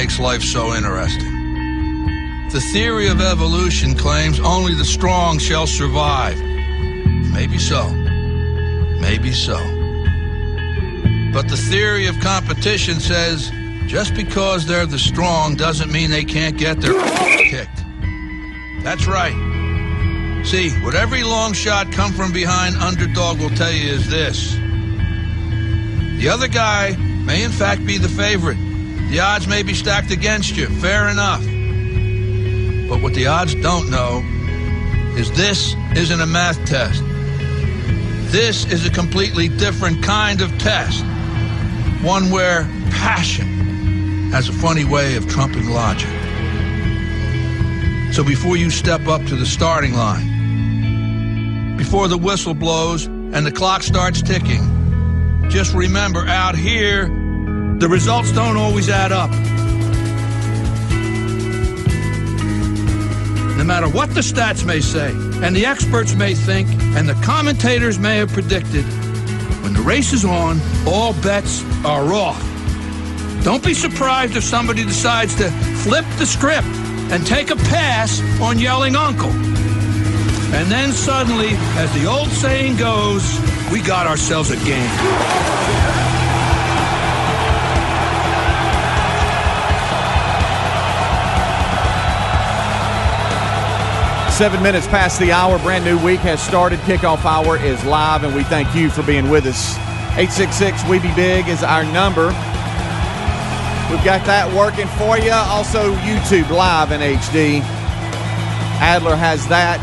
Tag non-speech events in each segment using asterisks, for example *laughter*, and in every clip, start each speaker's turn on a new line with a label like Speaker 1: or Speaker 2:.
Speaker 1: makes life so interesting. The theory of evolution claims only the strong shall survive. Maybe so. Maybe so. But the theory of competition says just because they're the strong doesn't mean they can't get their kicked. That's right. See, what every long shot come from behind underdog will tell you is this. The other guy may in fact be the favorite. The odds may be stacked against you. Fair enough. But what the odds don't know is this isn't a math test. This is a completely different kind of test. One where passion has a funny way of trumping logic. So before you step up to the starting line, before the whistle blows and the clock starts ticking, just remember out here, the results don't always add up. No matter what the stats may say, and the experts may think, and the commentators may have predicted, when the race is on, all bets are off. Don't be surprised if somebody decides to flip the script and take a pass on yelling uncle. And then suddenly, as the old saying goes, we got ourselves a game.
Speaker 2: Seven minutes past the hour. Brand new week has started. Kickoff hour is live, and we thank you for being with us. 866 We Be Big is our number. We've got that working for you. Also, YouTube live in HD. Adler has that.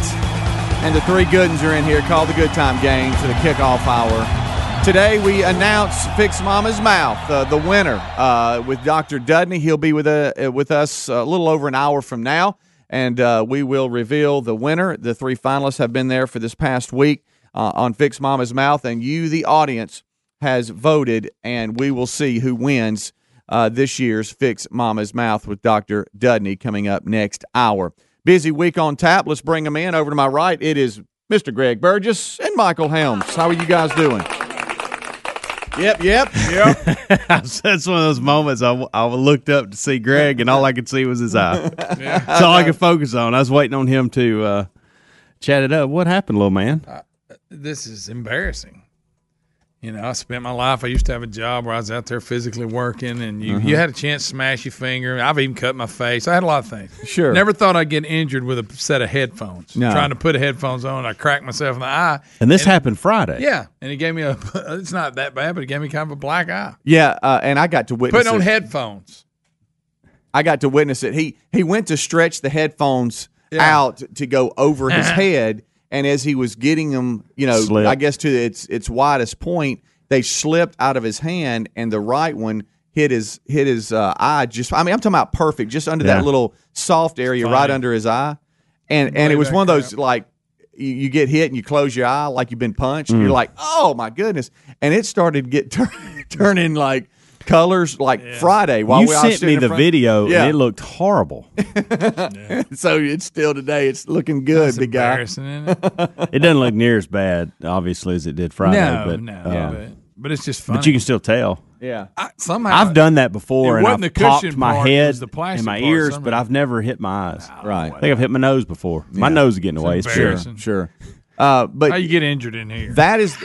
Speaker 2: And the three good ones are in here. Call the Good Time Game to the kickoff hour. Today, we announce Fix Mama's Mouth, uh, the winner, uh, with Dr. Dudney. He'll be with, uh, with us a little over an hour from now and uh, we will reveal the winner. The three finalists have been there for this past week uh, on Fix Mama's Mouth, and you, the audience, has voted, and we will see who wins uh, this year's Fix Mama's Mouth with Dr. Dudney coming up next hour. Busy week on tap. Let's bring them in. Over to my right, it is Mr. Greg Burgess and Michael Helms. How are you guys doing? Yep, yep,
Speaker 3: yep. *laughs* That's one of those moments I, I looked up to see Greg, and all I could see was his eye. *laughs* yeah. That's all I could focus on. I was waiting on him to uh, chat it up. What happened, little man? Uh,
Speaker 4: this is embarrassing. You know, I spent my life. I used to have a job where I was out there physically working, and you,
Speaker 2: Mm-hmm.
Speaker 4: you had a chance to smash your finger. I've even cut my face. I had a lot of things.
Speaker 2: Sure.
Speaker 4: Never thought I'd get injured with a set of headphones.
Speaker 2: No.
Speaker 4: Trying to put headphones on, I cracked myself in the eye.
Speaker 3: And this happened Friday.
Speaker 4: Yeah, and it gave me a. *laughs* It's not that bad, but it gave me kind of a black eye.
Speaker 2: Yeah, uh, and I got to witness
Speaker 4: Putting on
Speaker 2: it.
Speaker 4: headphones.
Speaker 2: I got to witness it. He he went to stretch the headphones
Speaker 4: Yeah.
Speaker 2: out to go over his head, and as he was getting them, you know,
Speaker 3: Slipped.
Speaker 2: I guess to its its widest point, they slipped out of his hand, and the right one hit his hit his uh, eye. Just I mean, I'm talking about perfect, just under
Speaker 3: Yeah.
Speaker 2: that little soft area right under his eye, and and it was one of those
Speaker 4: crap.
Speaker 2: like. You, you get hit and you close your eye like you've been punched.
Speaker 3: Mm.
Speaker 2: You're like, oh my goodness! And it started to get *laughs* tur- turning like colors like Friday. While
Speaker 3: you
Speaker 2: we,
Speaker 3: sent me the
Speaker 2: front-
Speaker 3: video,
Speaker 2: Yeah.
Speaker 3: and it looked horrible. *laughs*
Speaker 2: so it's still today. It's looking good,
Speaker 4: It's
Speaker 2: big guy.
Speaker 4: isn't it? *laughs*
Speaker 3: it doesn't look near as bad, obviously, as it did Friday.
Speaker 4: no,
Speaker 3: but,
Speaker 4: no,
Speaker 3: uh,
Speaker 4: but, but it's just funny.
Speaker 3: but you can still tell.
Speaker 2: Yeah.
Speaker 4: I, somehow
Speaker 3: I've done that before, and I've
Speaker 4: the
Speaker 3: popped my
Speaker 4: part,
Speaker 3: head
Speaker 4: was the
Speaker 3: and my
Speaker 4: part
Speaker 3: ears,
Speaker 4: somehow.
Speaker 3: but I've never hit my eyes.
Speaker 2: Right.
Speaker 3: I think I've hit my nose before. My nose is getting away. It's
Speaker 2: Sure. Sure. Uh, but
Speaker 4: How you get injured in here?
Speaker 2: that is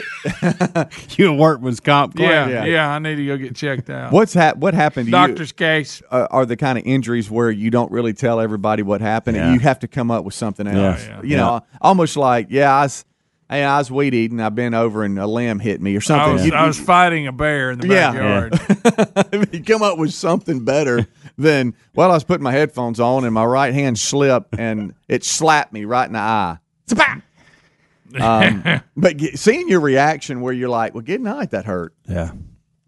Speaker 2: *laughs*
Speaker 3: You a workman's comp claim.
Speaker 4: yeah,
Speaker 2: yeah.
Speaker 4: yeah, I need to go get checked out.
Speaker 2: what's hap- what happened to
Speaker 4: Doctor's case?
Speaker 2: you uh, are the kind of injuries where you don't really tell everybody what happened and you have to come up with something else.
Speaker 4: Yeah.
Speaker 2: You know, almost like, yeah, I was hey, I was weed eating, I been over and a lamb hit me or
Speaker 4: I
Speaker 2: something.
Speaker 4: was,
Speaker 2: You-
Speaker 4: I was fighting a bear in the
Speaker 2: Yeah.
Speaker 4: backyard. *laughs*
Speaker 2: you come up with something better than well, I was putting my headphones on and my right hand slipped and it slapped me right in the eye. Zap! Um, *laughs* but get, seeing your reaction where you're like, well, good night, that hurt.
Speaker 3: Yeah.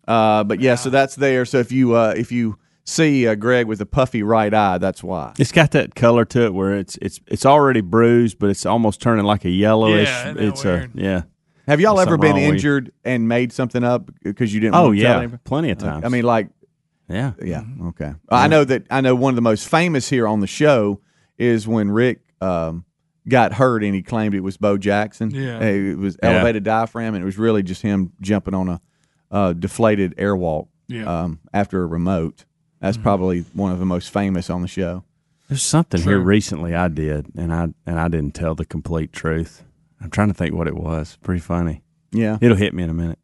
Speaker 2: Uh, but yeah, so that's there. So if you uh, if you see uh, Greg with a puffy right eye, that's why.
Speaker 3: It's got that color to it where it's it's it's already bruised, but it's almost turning like a yellowish.
Speaker 4: Yeah,
Speaker 3: it's
Speaker 4: weird?
Speaker 3: a yeah.
Speaker 2: Have y'all
Speaker 3: There's
Speaker 2: ever been
Speaker 3: wrong with
Speaker 2: injured and made something up because you didn't?
Speaker 3: Oh
Speaker 2: want to
Speaker 3: yeah,
Speaker 2: anybody?
Speaker 3: plenty of times.
Speaker 2: I mean, like
Speaker 3: yeah,
Speaker 2: Yeah. Okay. I know that. I know one of the most famous here on the show is when Rick um, got hurt and he claimed it was Bo Jackson.
Speaker 4: Yeah.
Speaker 2: It was
Speaker 3: Yeah.
Speaker 2: elevated diaphragm, and it was really just him jumping on a uh, deflated airwalk
Speaker 4: Yeah.
Speaker 2: um, after a remote. That's probably one of the most famous on the show.
Speaker 3: There's something here recently I did, and I and I didn't tell the complete truth. I'm trying to think what it was. Pretty funny.
Speaker 2: Yeah.
Speaker 3: It'll hit me in a minute.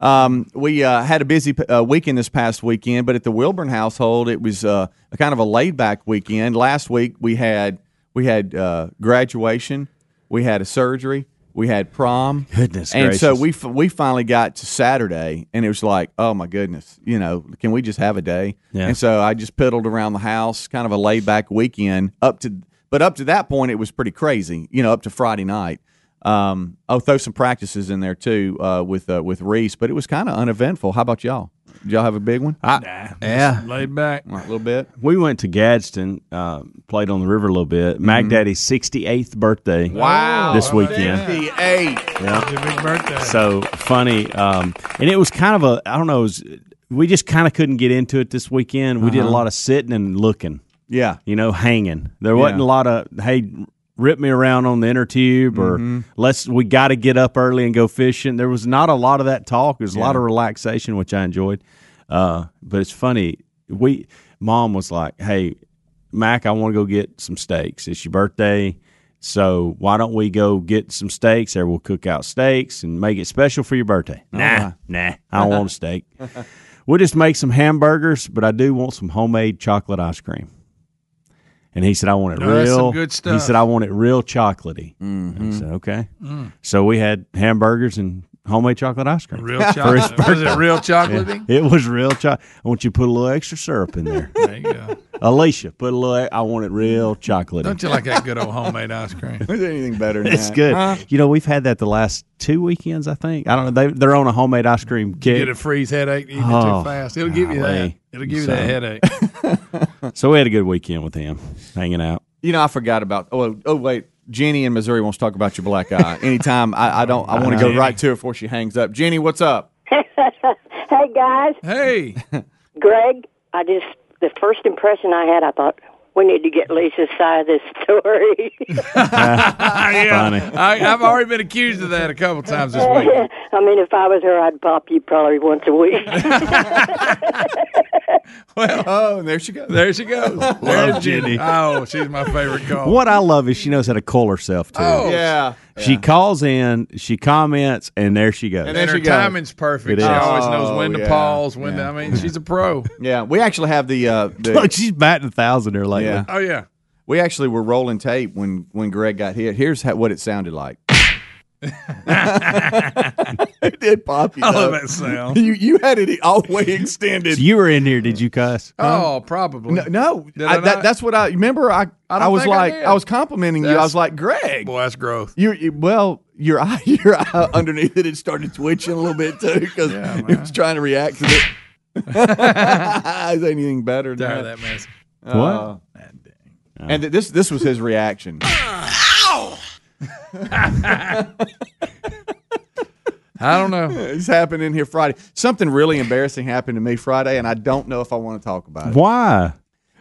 Speaker 2: Um, we uh, had a busy uh, weekend this past weekend, but at the Wilburn household, it was uh, a kind of a laid back weekend. Last week we had we had uh, graduation, we had a surgery, we had prom.
Speaker 3: Goodness gracious.
Speaker 2: and so we f- we finally got to Saturday, and it was like, oh my goodness, you know, can we just have a day?
Speaker 3: Yeah.
Speaker 2: And so I just piddled around the house, kind of a laid back weekend. Up to, but up to that point, it was pretty crazy. You know, up to Friday night. Um, I'll throw some practices in there too uh, with uh, with Reese, but it was kind of uneventful. How about y'all? Did y'all have a big one?
Speaker 3: I, yeah,
Speaker 4: Laid back.
Speaker 2: A little bit.
Speaker 3: we went to Gadsden, uh, played on the river a little bit. Mac Daddy's 68th birthday.
Speaker 2: Wow,
Speaker 3: This weekend.
Speaker 2: fifty-eight.
Speaker 3: Yeah.
Speaker 4: Your big birthday.
Speaker 3: So funny. Um, and it was kind of a, I don't know, it was, we just kind of couldn't get into it this weekend. We did a lot of sitting and looking,
Speaker 2: Yeah,
Speaker 3: you know, hanging. There wasn't
Speaker 2: Yeah.
Speaker 3: a lot of, hey, rip me around on the inner tube or let's, we got to get up early and go fishing. There was not a lot of that talk. There was a lot of relaxation, which I enjoyed. Uh, but it's funny. We, mom was like, hey, Mac, I want to go get some steaks. It's your birthday. So why don't we go get some steaks there? We'll cook out steaks and make it special for your birthday. Nah, nah, I don't want a steak. *laughs* We'll just make some hamburgers, but I do want some homemade chocolate ice cream. And he said, I want it
Speaker 4: Oh, that's some
Speaker 3: real.
Speaker 4: good
Speaker 3: He said, I want it real chocolatey. And I mm-hmm. said, okay. Mm. So we had hamburgers and homemade chocolate ice cream.
Speaker 4: real *laughs* chocolate. Was it real chocolatey?
Speaker 3: It was real chocolate. I want you to put a little extra syrup in there.
Speaker 4: There you go.
Speaker 3: Alicia, put a little. I want it real chocolatey.
Speaker 4: Don't you like that good old homemade ice cream? *laughs*
Speaker 2: is there anything better than
Speaker 3: It's
Speaker 2: that?
Speaker 3: good. You know, we've had that the last two weekends. I think. I don't know. They they're on a homemade ice cream kick.
Speaker 4: Get a freeze headache eating it
Speaker 3: Oh,
Speaker 4: too fast. It'll give you that. It'll give you
Speaker 3: So-
Speaker 4: that headache. *laughs*
Speaker 3: So we had a good weekend with him, hanging out.
Speaker 2: You know, I forgot about. Oh, oh wait. Jenny in Missouri wants to talk about your black eye. Anytime I, I don't, I want to go right to her before she hangs up. Jenny, what's up? *laughs*
Speaker 5: Hey guys,
Speaker 4: Hey, *laughs*
Speaker 5: Greg, I just the first impression I had, I thought we need to get Lisa's side of this *laughs* story. *laughs*
Speaker 4: yeah,
Speaker 3: Funny.
Speaker 4: I, I've already been accused of that a couple times this week. *laughs*
Speaker 5: I mean, if I was her, I'd pop you probably once a week.
Speaker 4: Well,
Speaker 2: Oh, and there she goes.
Speaker 4: there she goes. There's Jenny. Oh, she's my favorite call.
Speaker 3: What I love is she knows how to call herself too.
Speaker 4: Oh,
Speaker 2: Yeah.
Speaker 3: She calls in, she comments, and there she goes.
Speaker 2: And
Speaker 4: And
Speaker 2: there
Speaker 4: her
Speaker 2: she goes.
Speaker 4: timing's perfect. She always knows when
Speaker 2: Oh,
Speaker 4: to
Speaker 2: yeah.
Speaker 4: pause, when to, I mean, she's a pro. *laughs*
Speaker 2: Yeah. We actually have the. Uh, the
Speaker 3: Look, she's batting a thousand here lately.
Speaker 2: Yeah.
Speaker 4: Oh yeah.
Speaker 2: we actually were rolling tape when when Greg got hit. Here's how, what it sounded like. It did pop you. *laughs*
Speaker 4: I love that sound. *laughs*
Speaker 2: You you had it all the way extended.
Speaker 3: So you were in here. Did you cuss?
Speaker 4: Oh, probably.
Speaker 2: No, no I,
Speaker 4: I
Speaker 2: that, that's what I remember. I
Speaker 4: I
Speaker 2: I, was
Speaker 4: think I
Speaker 2: like. I, was complimenting you. I was like, Greg,
Speaker 4: Boy, that's growth.
Speaker 2: you, you well, your *laughs* eye, your eye underneath it, it started twitching a little bit too because
Speaker 4: Yeah,
Speaker 2: it was trying to react to it. Is there anything better than
Speaker 4: Tired of
Speaker 2: that?
Speaker 4: that mess.
Speaker 2: Uh, and this this was his reaction.
Speaker 4: I don't know.
Speaker 2: It's happened in here Friday. Something really embarrassing happened to me Friday, and I don't know if I want to talk about it.
Speaker 3: Why?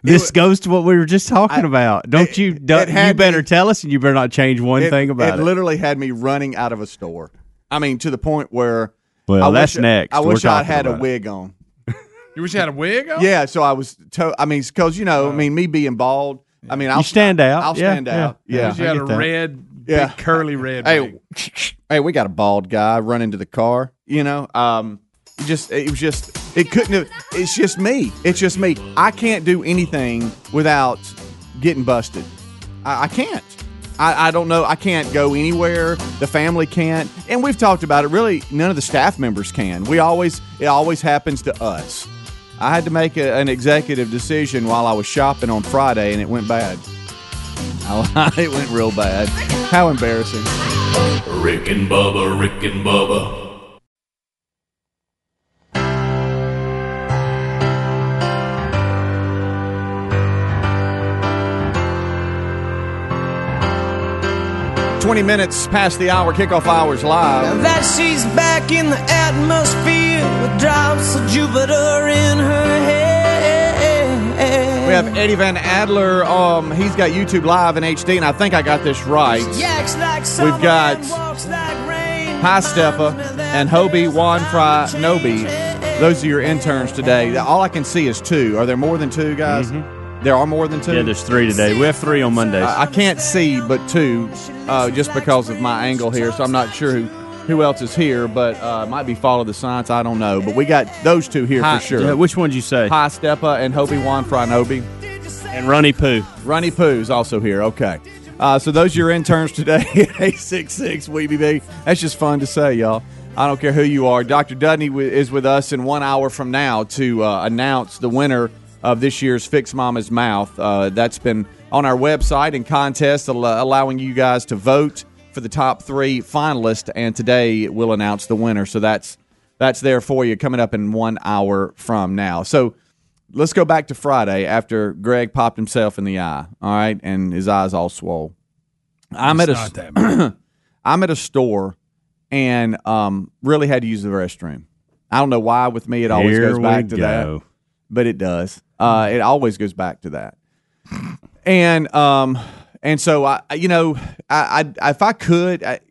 Speaker 3: This goes to what we were just talking about. Don't
Speaker 2: it-
Speaker 3: you? Don't, you better
Speaker 2: me-
Speaker 3: tell us, and you better not change one thing about it.
Speaker 2: It literally had me running out of a store. I mean, to the point where.
Speaker 3: Well,
Speaker 2: I
Speaker 3: that's
Speaker 2: wish,
Speaker 3: next.
Speaker 2: I
Speaker 3: We're
Speaker 2: wish I had a
Speaker 3: about it.
Speaker 2: wig on. *laughs*
Speaker 4: You wish you had a wig on?
Speaker 2: Yeah, so I was. To, I mean, because you know, I oh. mean, me being bald. I mean, I'll
Speaker 3: stand out.
Speaker 2: I'll stand
Speaker 3: yeah.
Speaker 2: out. Yeah.
Speaker 4: Wish you had a
Speaker 3: that.
Speaker 4: red,
Speaker 2: Yeah.
Speaker 4: big curly red
Speaker 2: Hey, *laughs* hey, we got a bald guy run into the car. You know, um, just it was just it couldn't have. It's just me. It's just me. I can't do anything without getting busted. I, I can't. I, I don't know. I can't go anywhere. The family can't, and we've talked about it. Really, none of the staff members can. We always it always happens to us. I had to make a, an executive decision while I was shopping on Friday, and it went bad. *laughs* it went real bad. How embarrassing.
Speaker 6: Rick and Bubba, Rick and Bubba.
Speaker 2: Twenty minutes past the hour. Kickoff hours live.
Speaker 7: that she's back in the atmosphere with drops of Jupiter in her head.
Speaker 2: We have Eddie Van Adler. Um, he's got YouTube live in HD, and I think I got this right.
Speaker 7: Yaks like summer
Speaker 2: We've got
Speaker 7: and walks like rain.
Speaker 2: High Stepper and Hobie Wan Fry Nobi those are your interns today. All I can see is two. Are there more than two guys? There are more than two.
Speaker 3: Mm-hmm. Yeah, there's three today. We have three on Mondays.
Speaker 2: I, I can't see but two, uh, just because of my angle here. So I'm not sure who who else is here, but uh, might be follow the science. I don't know, but we got those two here
Speaker 3: Hi-
Speaker 2: for sure.
Speaker 3: yeah, which one did you say?
Speaker 2: Hi Stepa and Hobie Wan Franobi.
Speaker 3: And Runny Poo.
Speaker 2: Runny Pooh's also here. Okay. Uh, so those are your interns today *laughs* at 866 WeBB. That's just fun to say, y'all. I don't care who you are. Dr. Dudney is with us in one hour from now to uh, announce the winner of this year's Fix Mama's Mouth. Uh, that's been on our website and contest, al- allowing you guys to vote for the top three finalists. And today we'll announce the winner. So that's that's there for you coming up in one hour from now. So let's go back to Friday after Greg popped himself in the eye. All right, and his eyes all swole. I'm
Speaker 4: It's
Speaker 2: at a. *clears throat* I'm at a store and um, really had to use the restroom. I don't know why. With me, it always
Speaker 3: Here
Speaker 2: goes back to
Speaker 3: go.
Speaker 2: that, but it does. Uh, it always goes back to that. And um, and so I, you know, I, I if I could I,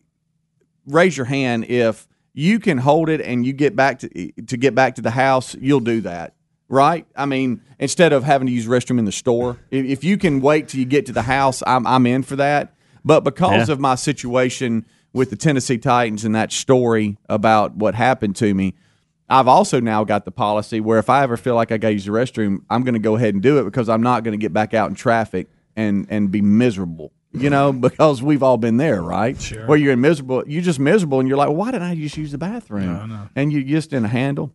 Speaker 2: raise your hand if you can hold it and you get back to to get back to the house, you'll do that, right? I mean, instead of having to use restroom in the store, if, if you can wait till you get to the house, I'm I'm in for that. But because
Speaker 3: Yeah.
Speaker 2: of my situation with the Tennessee Titans and that story about what happened to me, I've also now got the policy where if I ever feel like I got to use the restroom, I'm going to go ahead and do it because I'm not going to get back out in traffic and and be miserable. You know, *laughs* because we've all been there, right?
Speaker 4: Sure.
Speaker 2: Where you're in miserable, you're just miserable, and you're like, why didn't I just use the bathroom? And you just didn't handle.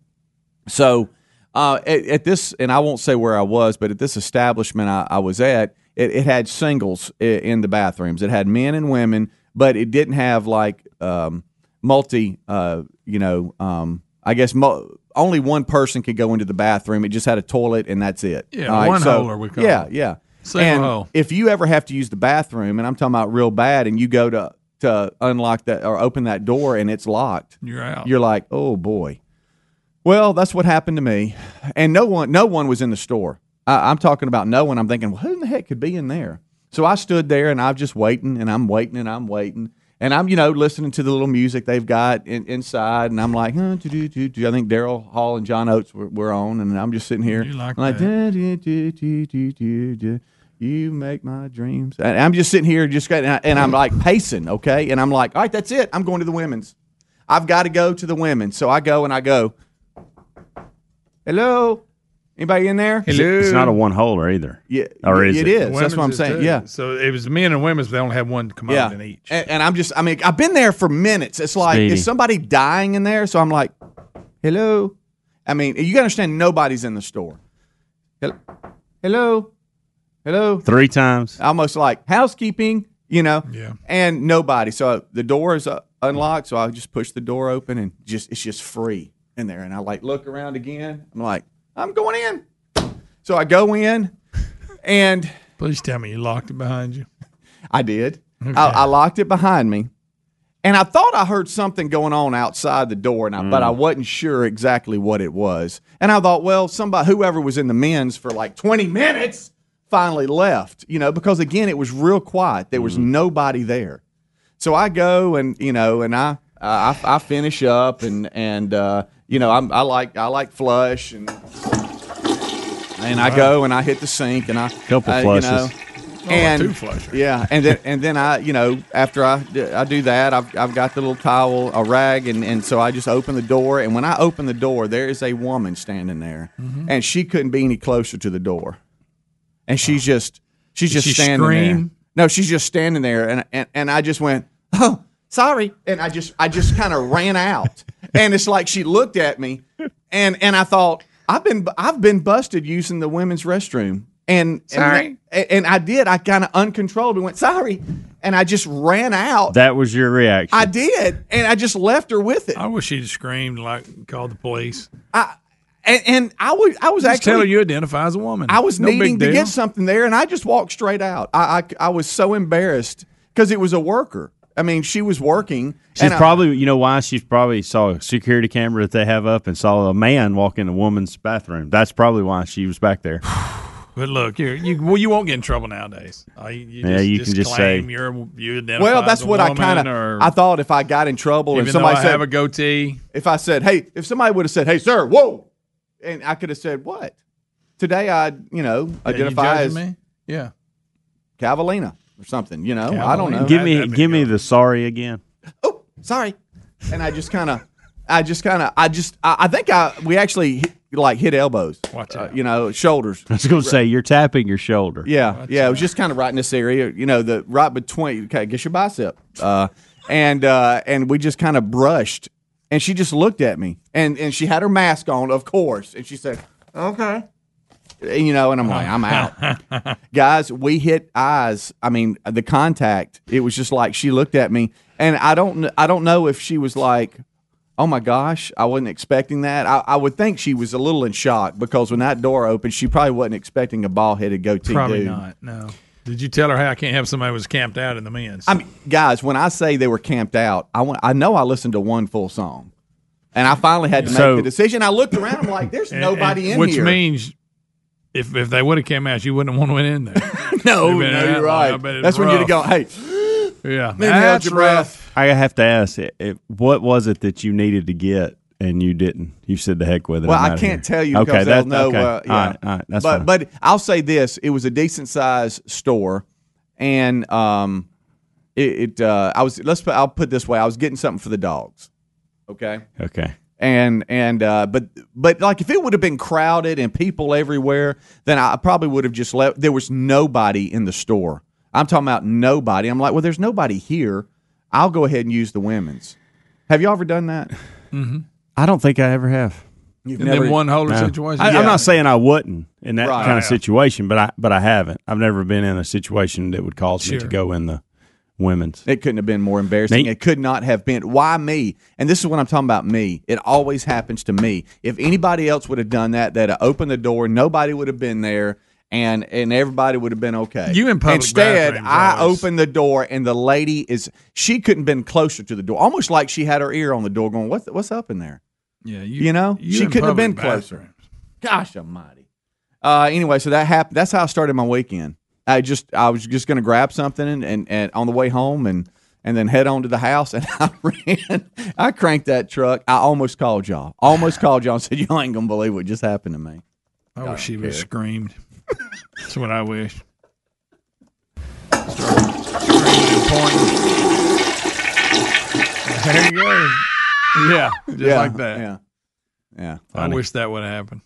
Speaker 2: So uh, at, at this, and I won't say where I was, but at this establishment I, I was at, it, it had singles in the bathrooms. It had men and women, but it didn't have like um, multi. Uh, you know, um, I guess mo- only one person could go into the bathroom. It just had a toilet, and that's it.
Speaker 4: Yeah,
Speaker 2: right,
Speaker 4: one
Speaker 2: so-
Speaker 4: holer we call
Speaker 2: Yeah,
Speaker 4: it.
Speaker 2: yeah.
Speaker 4: Single
Speaker 2: and
Speaker 4: hole.
Speaker 2: if you ever have to use the bathroom, and I'm talking about real bad, and you go to to unlock that or open that door and it's locked,
Speaker 4: You're out.
Speaker 2: you're like, oh boy. Well, that's what happened to me, and no one, no one was in the store. I, I'm talking about no one. I'm thinking, well, who in the heck could be in there? So I stood there and I'm just waiting, and I'm waiting, and I'm waiting, and I'm you know listening to the little music they've got in, inside, and I'm like, huh, do, do, do, do. I think Daryl Hall and John Oates were, were on, and I'm just sitting here,
Speaker 4: You like
Speaker 2: I'm like,
Speaker 4: that.
Speaker 2: "Da, da, da, da, da, da, da. You make my dreams. And I'm just sitting here, just and, I, and I'm like pacing, okay. And I'm like, all right, that's it. I'm going to the women's. I've got to go to the women's. So I go and I go. Hello, anybody in there?
Speaker 4: Hello.
Speaker 3: It's not a one holer either.
Speaker 2: Yeah,
Speaker 3: Or is
Speaker 2: it
Speaker 3: it?
Speaker 2: is. That's what I'm saying.
Speaker 4: too.
Speaker 2: Yeah.
Speaker 4: So it was men and women's, but they only have one
Speaker 2: Yeah,
Speaker 4: in each.
Speaker 2: and, and I'm just, I mean, I've been there for minutes. It's like,
Speaker 3: Speedy.
Speaker 2: is somebody dying in there? So I'm like, hello. I mean, you got to understand, nobody's in the store. Hel- Hello, hello.
Speaker 3: Three times.
Speaker 2: almost like housekeeping, you know.
Speaker 4: Yeah.
Speaker 2: And nobody. So the door is uh, unlocked. So I just push the door open and just it's just free in there. And I like look around again. I'm like, I'm going in. So I go in, and
Speaker 4: Please tell me you locked it behind you. *laughs*
Speaker 2: I did. I, I locked it behind me. And I thought I heard something going on outside the door, and I, but I wasn't sure exactly what it was. And I thought, well, somebody, whoever was in the men's for like 20 minutes, finally left. You know, because again, it was real quiet. There was nobody there. So I go and you know, and I I, I finish up, and and uh, you know, I'm, I like I like flush and. And I go and I hit the sink and I
Speaker 3: Couple
Speaker 2: uh, you
Speaker 3: flushes.
Speaker 2: know,
Speaker 4: Oh,
Speaker 2: and
Speaker 4: two flusher.
Speaker 2: yeah, and then and then I, you know, after I I do that, I've I've got the little towel, a rag, and and so I just open the door, and when I open the door, there is a woman standing there,
Speaker 4: Mm-hmm.
Speaker 2: and she couldn't be any closer to the door, and she's oh. just she's just
Speaker 4: she
Speaker 2: standing
Speaker 4: scream?
Speaker 2: there. No, she's just standing there, and and and I just went, oh, sorry, and I just I just kind of ran out, and it's like she looked at me, and and I thought I've been I've been busted using the women's restroom. And,
Speaker 4: Sorry.
Speaker 2: and and I did. I kind of uncontrollably went sorry, and I just ran out.
Speaker 3: That was your reaction.
Speaker 2: I did, and I just left her with it.
Speaker 4: I wish she'd screamed like called the police.
Speaker 2: I, and, and I was I was
Speaker 4: Just tell her you identify as a woman.
Speaker 2: I was
Speaker 4: No
Speaker 2: needing to get something there, and I just walked straight out. I I, I was so embarrassed because it was a worker. I mean, she was working.
Speaker 3: She's
Speaker 2: and I-
Speaker 3: probably, you know, why she's probably saw a security camera that they have up and saw a man walk in a woman's bathroom. That's probably why she was back there. *sighs*
Speaker 4: But look, you you well, you won't get in trouble nowadays. Uh, you, you
Speaker 3: Yeah, you
Speaker 4: just
Speaker 3: can just
Speaker 4: claim
Speaker 3: say-
Speaker 4: you're you identify
Speaker 2: Well,
Speaker 4: as
Speaker 2: that's
Speaker 4: a
Speaker 2: what I kind of I thought if I got in trouble
Speaker 4: Even
Speaker 2: and somebody
Speaker 4: though I
Speaker 2: said
Speaker 4: have a goatee,
Speaker 2: if I said, "Hey," if somebody would have said, "Hey, sir, whoa," and I could have said, "What?" Today, I you know
Speaker 4: Yeah, you
Speaker 2: identify
Speaker 4: judging
Speaker 2: as
Speaker 4: me? Yeah.
Speaker 2: Cavalina or something. You know, I don't know.
Speaker 3: Give me
Speaker 4: that'd
Speaker 3: give me the sorry again.
Speaker 2: oh, sorry. And I just kind of, I just kind of, I just, I, I think I we actually hit, like hit elbows.
Speaker 4: Watch
Speaker 2: uh,
Speaker 4: out.
Speaker 2: you know, shoulders.
Speaker 3: I was going to say you're tapping your shoulder.
Speaker 2: Yeah, yeah. It was just kind of right in this area, you know, the right between. Okay, guess your bicep. Uh, and uh, and we just kind of brushed, and she just looked at me, and and she had her mask on, of course, and she said, "Okay." You know, and I'm like, I'm out. *laughs* Guys, we hit eyes. I mean, the contact. It was just like she looked at me, and I don't, I don't know if she was like, "Oh my gosh, I wasn't expecting that." I, I would think she was a little in shock because when that door opened, she probably wasn't expecting a bald headed goatee
Speaker 4: Probably
Speaker 2: dude.
Speaker 4: not. No. Did you tell her, hey, I can't have somebody who was camped out in the men's?
Speaker 2: I mean, guys, when I say they were camped out, I want, I know I listened to one full song, and I finally had to make the decision. I looked around, I'm like, "There's
Speaker 4: And-
Speaker 2: nobody
Speaker 4: and-
Speaker 2: in
Speaker 4: which
Speaker 2: here."
Speaker 4: Which means if if they would have came out, you wouldn't have want to went in there. *laughs*
Speaker 2: no, no, you're
Speaker 4: long.
Speaker 2: right.
Speaker 4: I bet it's
Speaker 2: That's when you'd have gone, "Hey,
Speaker 4: yeah,
Speaker 2: maybe hold
Speaker 4: that's
Speaker 2: your breath."
Speaker 4: rough.
Speaker 3: I have to ask, it, it, what was it that you needed to get and you didn't? You said the heck with it.
Speaker 2: Well,
Speaker 3: I'm
Speaker 2: I
Speaker 3: outta
Speaker 2: can't
Speaker 3: here.
Speaker 2: tell you
Speaker 3: Okay,
Speaker 2: because they'll know.
Speaker 3: okay.
Speaker 2: Uh, yeah.
Speaker 3: All right, all right, that's
Speaker 2: but
Speaker 3: fine.
Speaker 2: but I'll say this: it was a decent sized store, and um, it, it uh, I was let's put, I'll put it this way: I was getting something for the dogs. Okay.
Speaker 3: okay.
Speaker 2: and and uh, but but like if it would have been crowded and people everywhere, then I probably would have just left. There was nobody in the store. I'm talking about nobody. I'm like, well, there's nobody here. I'll go ahead and use the women's. Have you ever done that?
Speaker 3: I don't think I ever have.
Speaker 2: You've
Speaker 4: And then one holder
Speaker 3: No.
Speaker 4: situation.
Speaker 3: I,
Speaker 2: Yeah.
Speaker 3: I'm not saying I wouldn't in that
Speaker 2: Right.
Speaker 3: kind of situation, but I but I haven't. I've never been in a situation that would cause me to go in the women's.
Speaker 2: It couldn't have been more embarrassing.
Speaker 3: Nate?
Speaker 2: It could not have been. Why me? And this is what I'm talking about. Me. It always happens to me. If anybody else would have done that, that opened the door, nobody would have been there, and and everybody would have been okay.
Speaker 4: You in public
Speaker 2: Instead, I
Speaker 4: always-
Speaker 2: opened the door, and the lady is. She couldn't have been closer to the door, almost like she had her ear on the door, going, "What's what's up in there?"
Speaker 4: Yeah,
Speaker 2: You know, she couldn't have been closer.
Speaker 4: bathrooms.
Speaker 2: Gosh Almighty. Uh, anyway, so that happened. That's how I started my weekend. I just I was just going to grab something and, and and on the way home and and then head on to the house and *laughs* I ran. I cranked that truck. I almost called y'all. Almost called y'all and said y'all ain't gonna believe what just happened to me.
Speaker 4: I wish she would have screamed. That's what I wish. Start screaming pointing. There you go. Yeah, just
Speaker 2: yeah,
Speaker 4: like that.
Speaker 2: Yeah, yeah.
Speaker 4: I wish that would have happened.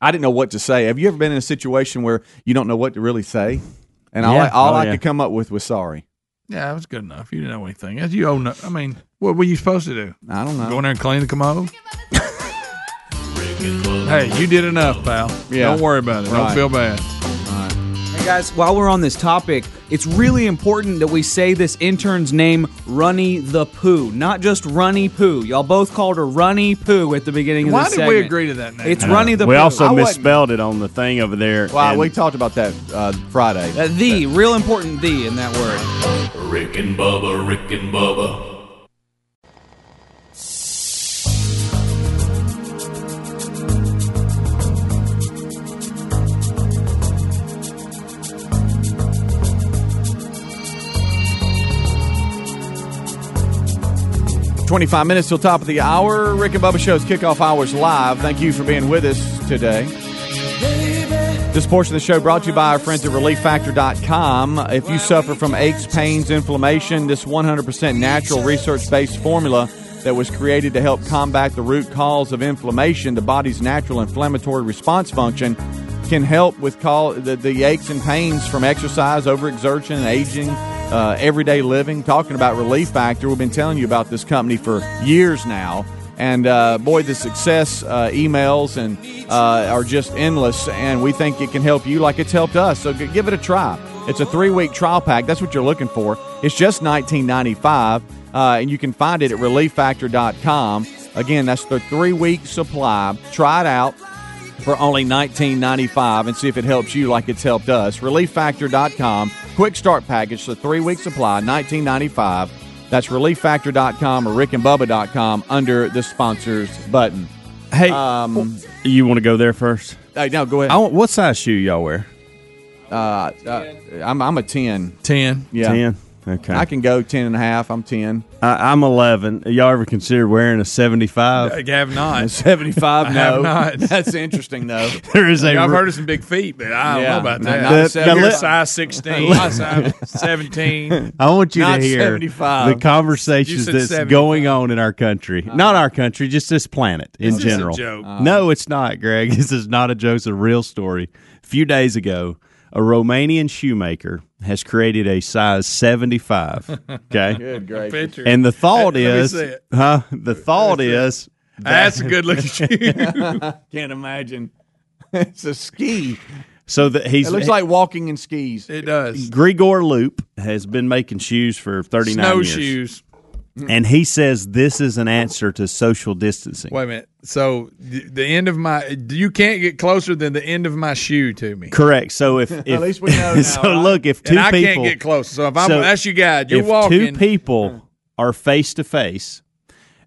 Speaker 2: I didn't know what to say. Have you ever been in a situation where you don't know what to really say? And all I, all
Speaker 3: Oh,
Speaker 2: I
Speaker 3: yeah.
Speaker 2: could come up with was sorry.
Speaker 4: Yeah, that was good enough. You didn't know anything. As you own. I mean, what were you supposed to do?
Speaker 2: I don't know.
Speaker 4: Go in there and clean the commode? Hey, you did enough, pal.
Speaker 2: Yeah.
Speaker 4: Don't worry about it.
Speaker 2: Right.
Speaker 4: Don't feel bad.
Speaker 8: Hey guys, while we're on this topic, it's really important that we say this intern's name, Runny the Pooh, not just Runny Pooh. Y'all both called her Runny Pooh at the beginning of
Speaker 4: the
Speaker 8: song.
Speaker 4: Why did we agree to that name?
Speaker 8: It's Runny the
Speaker 3: we
Speaker 8: Pooh.
Speaker 3: also
Speaker 2: I wasn't-
Speaker 3: misspelled it on the thing over there.
Speaker 2: Well,
Speaker 3: and-
Speaker 2: we talked about that uh, Friday.
Speaker 8: Uh, the, real important the in that word.
Speaker 6: Rick and Bubba, Rick and Bubba.
Speaker 2: 25 minutes till top of the hour. Rick and Bubba Show's kickoff hours live. Thank you for being with us today. This portion of the show brought to you by our friends at ReliefFactor.com. If you suffer from aches, pains, inflammation, this 100% natural research based formula that was created to help combat the root cause of inflammation, the body's natural inflammatory response function, can help with call, the, the aches and pains from exercise, overexertion, aging, uh, everyday living. Talking about Relief Factor, we've been telling you about this company for years now. And uh, boy, the success uh, emails and uh, are just endless, and we think it can help you like it's helped us. So give it a try. It's a three-week trial pack. That's what you're looking for. It's just 19.95, uh, and you can find it at ReliefFactor.com. Again, that's the three-week supply. Try it out for only $19.95 and see if it helps you like it's helped us. ReliefFactor.com. Quick start package, the three-week supply, $19.95. That's ReliefFactor.com or RickandBubba.com under the sponsors button.
Speaker 3: hey,
Speaker 2: Um,
Speaker 3: you want to go there first?
Speaker 2: hey, now go ahead.
Speaker 3: I want, what size shoe y'all wear?
Speaker 2: Uh, uh, I'm I'm a ten.
Speaker 4: Ten.
Speaker 2: Yeah,
Speaker 3: Ten. Okay.
Speaker 2: I can go ten and a half. I'm ten.
Speaker 3: I, I'm eleven. Y'all ever consider wearing a seventy-five? *laughs*
Speaker 4: I have not.
Speaker 2: Seventy five.
Speaker 4: I
Speaker 2: No,
Speaker 4: have not.
Speaker 2: That's interesting though. *laughs*
Speaker 3: there is a.
Speaker 4: I've
Speaker 3: re-
Speaker 4: heard of some big feet, but I don't
Speaker 2: Yeah.
Speaker 4: know about
Speaker 2: Not-
Speaker 4: that.
Speaker 2: not
Speaker 3: The-
Speaker 2: seven-
Speaker 3: the
Speaker 4: You're size 16, *laughs* size 17.
Speaker 3: I want you
Speaker 2: Not
Speaker 3: to hear
Speaker 2: 75.
Speaker 3: the conversations that's
Speaker 4: 75.
Speaker 3: going on in our country. Uh-huh. Not our country, just this planet in
Speaker 4: This a
Speaker 3: general.
Speaker 4: joke. Uh-huh.
Speaker 3: no, it's not, Greg. This is not a joke. It's a real story. A few days ago, a Romanian shoemaker has created a size 75. Okay. *laughs*
Speaker 2: Good gracious.
Speaker 4: Picture.
Speaker 3: And the thought
Speaker 4: Let me
Speaker 3: is, huh? The thought is, ah,
Speaker 4: That's a good looking *laughs* shoe.
Speaker 2: Can't imagine. it's a ski.
Speaker 3: so that he's
Speaker 2: It looks like walking in skis.
Speaker 4: It does.
Speaker 3: Grigore Lup has been making shoes for 39 years.
Speaker 4: Snowshoes. Mm.
Speaker 3: And he says this is an answer to social distancing.
Speaker 4: Wait a minute. So the, the end of my you can't get closer than the end of my shoe to me.
Speaker 3: Correct. So if, *laughs* if
Speaker 2: least we know *laughs* now,
Speaker 3: so
Speaker 2: right?
Speaker 3: look if two
Speaker 4: and I
Speaker 3: people
Speaker 4: can't get closer. So if I'm
Speaker 3: so
Speaker 4: that's your guide, you're
Speaker 3: if
Speaker 4: walking.
Speaker 3: two people mm. are face to face,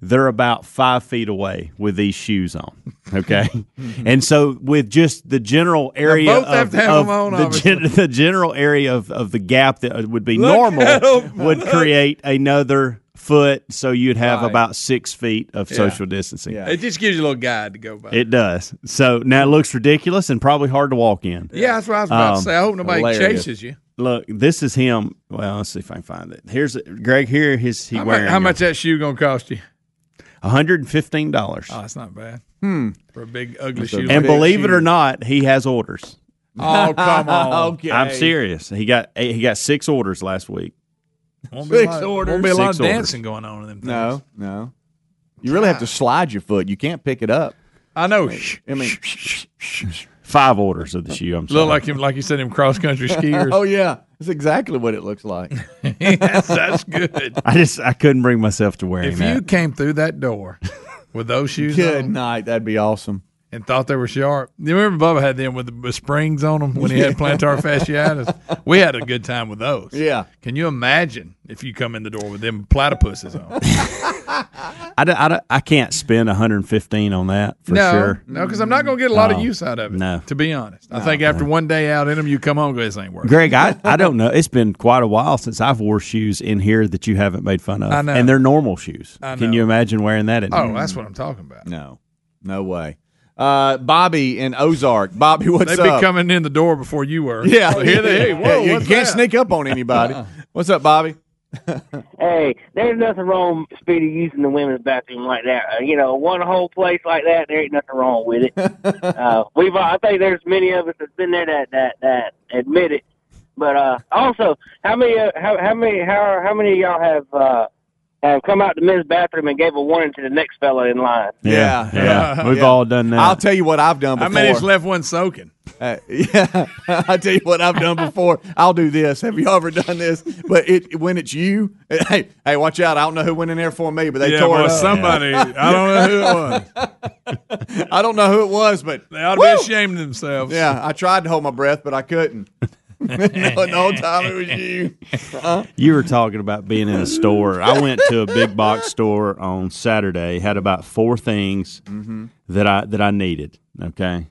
Speaker 3: they're about five feet away with these shoes on. Okay, *laughs* and so with just the general area
Speaker 4: both have
Speaker 3: of,
Speaker 4: have
Speaker 3: of
Speaker 4: on,
Speaker 3: the, gen- the general area of, of the gap that would be
Speaker 4: Look at
Speaker 3: normal
Speaker 4: 'em.
Speaker 3: would create another foot, so you'd have
Speaker 2: Right.
Speaker 3: about six feet of social distancing.
Speaker 2: Yeah.
Speaker 4: it just gives you a little guide to go by.
Speaker 3: It does. So now it looks ridiculous and probably hard to walk in.
Speaker 4: yeah, that's what I was about
Speaker 3: Um,
Speaker 4: to say. I hope nobody
Speaker 2: hilarious.
Speaker 4: chases you.
Speaker 3: Look, this is him. Well, let's see if I can find it. Here's Greg. Here, his he
Speaker 4: How, mu-
Speaker 3: wearing
Speaker 4: how much that shoe gonna cost you?
Speaker 3: One hundred and fifteen dollars.
Speaker 4: Oh, that's not bad. Hmm. For a big ugly shoe.
Speaker 3: and
Speaker 4: like that.
Speaker 3: believe it or not, he has orders.
Speaker 4: oh come *laughs* on.
Speaker 2: okay.
Speaker 3: I'm serious. He got he got six orders last week.
Speaker 4: Won't be a
Speaker 2: Six
Speaker 4: lot,
Speaker 2: orders.
Speaker 4: Won't be a lot
Speaker 3: Six
Speaker 4: of
Speaker 3: orders.
Speaker 4: dancing going on in them. Things.
Speaker 2: No, no. You really have to ah. slide your foot. You can't pick it up.
Speaker 4: I know.
Speaker 2: I mean,
Speaker 3: Five orders of the shoe. I'm sorry.
Speaker 4: Look like him, like you said, him cross country *laughs* skiers.
Speaker 2: oh yeah, that's exactly what it looks like. *laughs*
Speaker 4: yes, that's good. *laughs*
Speaker 3: I just I couldn't bring myself to wearing
Speaker 4: If
Speaker 3: that.
Speaker 4: you came through that door with those shoes
Speaker 2: Good
Speaker 4: on
Speaker 2: night. That'd be awesome.
Speaker 4: And thought they were sharp, you remember Bubba had them with the with springs on them when he had plantar fasciitis. We had a good time with those.
Speaker 2: Yeah.
Speaker 4: Can you imagine if you come in the door with them platypuses on? *laughs*
Speaker 3: I, don't- I, don't- I can't spend 115 on that for
Speaker 4: no,
Speaker 3: sure.
Speaker 4: no, because I'm not going to get a lot of use out of it.
Speaker 3: No.
Speaker 4: to be honest, I think after one day out in them, you come home and go, "This ain't working."
Speaker 3: Greg, I, I don't know. It's been quite a while since I've wore shoes in here that you haven't made fun of.
Speaker 4: I know.
Speaker 3: And they're normal shoes. Can you imagine wearing that in
Speaker 4: Oh, that's what I'm talking about.
Speaker 2: No, no way. Uh, Bobby in Ozark. Bobby, what's
Speaker 4: They'd be coming in the door before you were.
Speaker 2: yeah,
Speaker 4: So here they. *laughs* Hey, whoa,
Speaker 2: Yeah, you can't
Speaker 4: that?
Speaker 2: sneak up on anybody. *laughs* what's up, Bobby? *laughs*
Speaker 9: Hey, there's nothing wrong, Speedy, using the women's bathroom like that. Uh, you know, one whole place like that, there ain't nothing wrong with it. uh, we've, I think there's many of us that's been there that that that admit it. But uh, also, how many, uh, how how many, how how many of y'all have uh, have come out the men's bathroom and gave a warning to the next fella in line?
Speaker 2: Yeah,
Speaker 3: Yeah.
Speaker 2: yeah, *laughs*
Speaker 3: We've
Speaker 2: yeah.
Speaker 3: all done that.
Speaker 2: I'll tell you what I've done
Speaker 4: How
Speaker 2: before.
Speaker 4: many's left one soaking? *laughs*
Speaker 2: Uh, yeah, *laughs* I'll tell you what I've done before. I'll do this. Have you ever done this? But it when it's you, hey, hey, watch out! I don't know who went in there for me, but they
Speaker 4: yeah,
Speaker 2: tore
Speaker 4: boy,
Speaker 2: it up.
Speaker 4: somebody. I don't know who it was.
Speaker 2: I don't know who it was, but
Speaker 4: They ought to be ashamed of themselves.
Speaker 2: yeah, I tried to hold my breath, but I couldn't. *laughs* no, the whole time it was you.
Speaker 3: You were talking about being in a store. I went to a big box store on Saturday. Had about four things
Speaker 2: Mm-hmm.
Speaker 3: that I that I needed. Okay,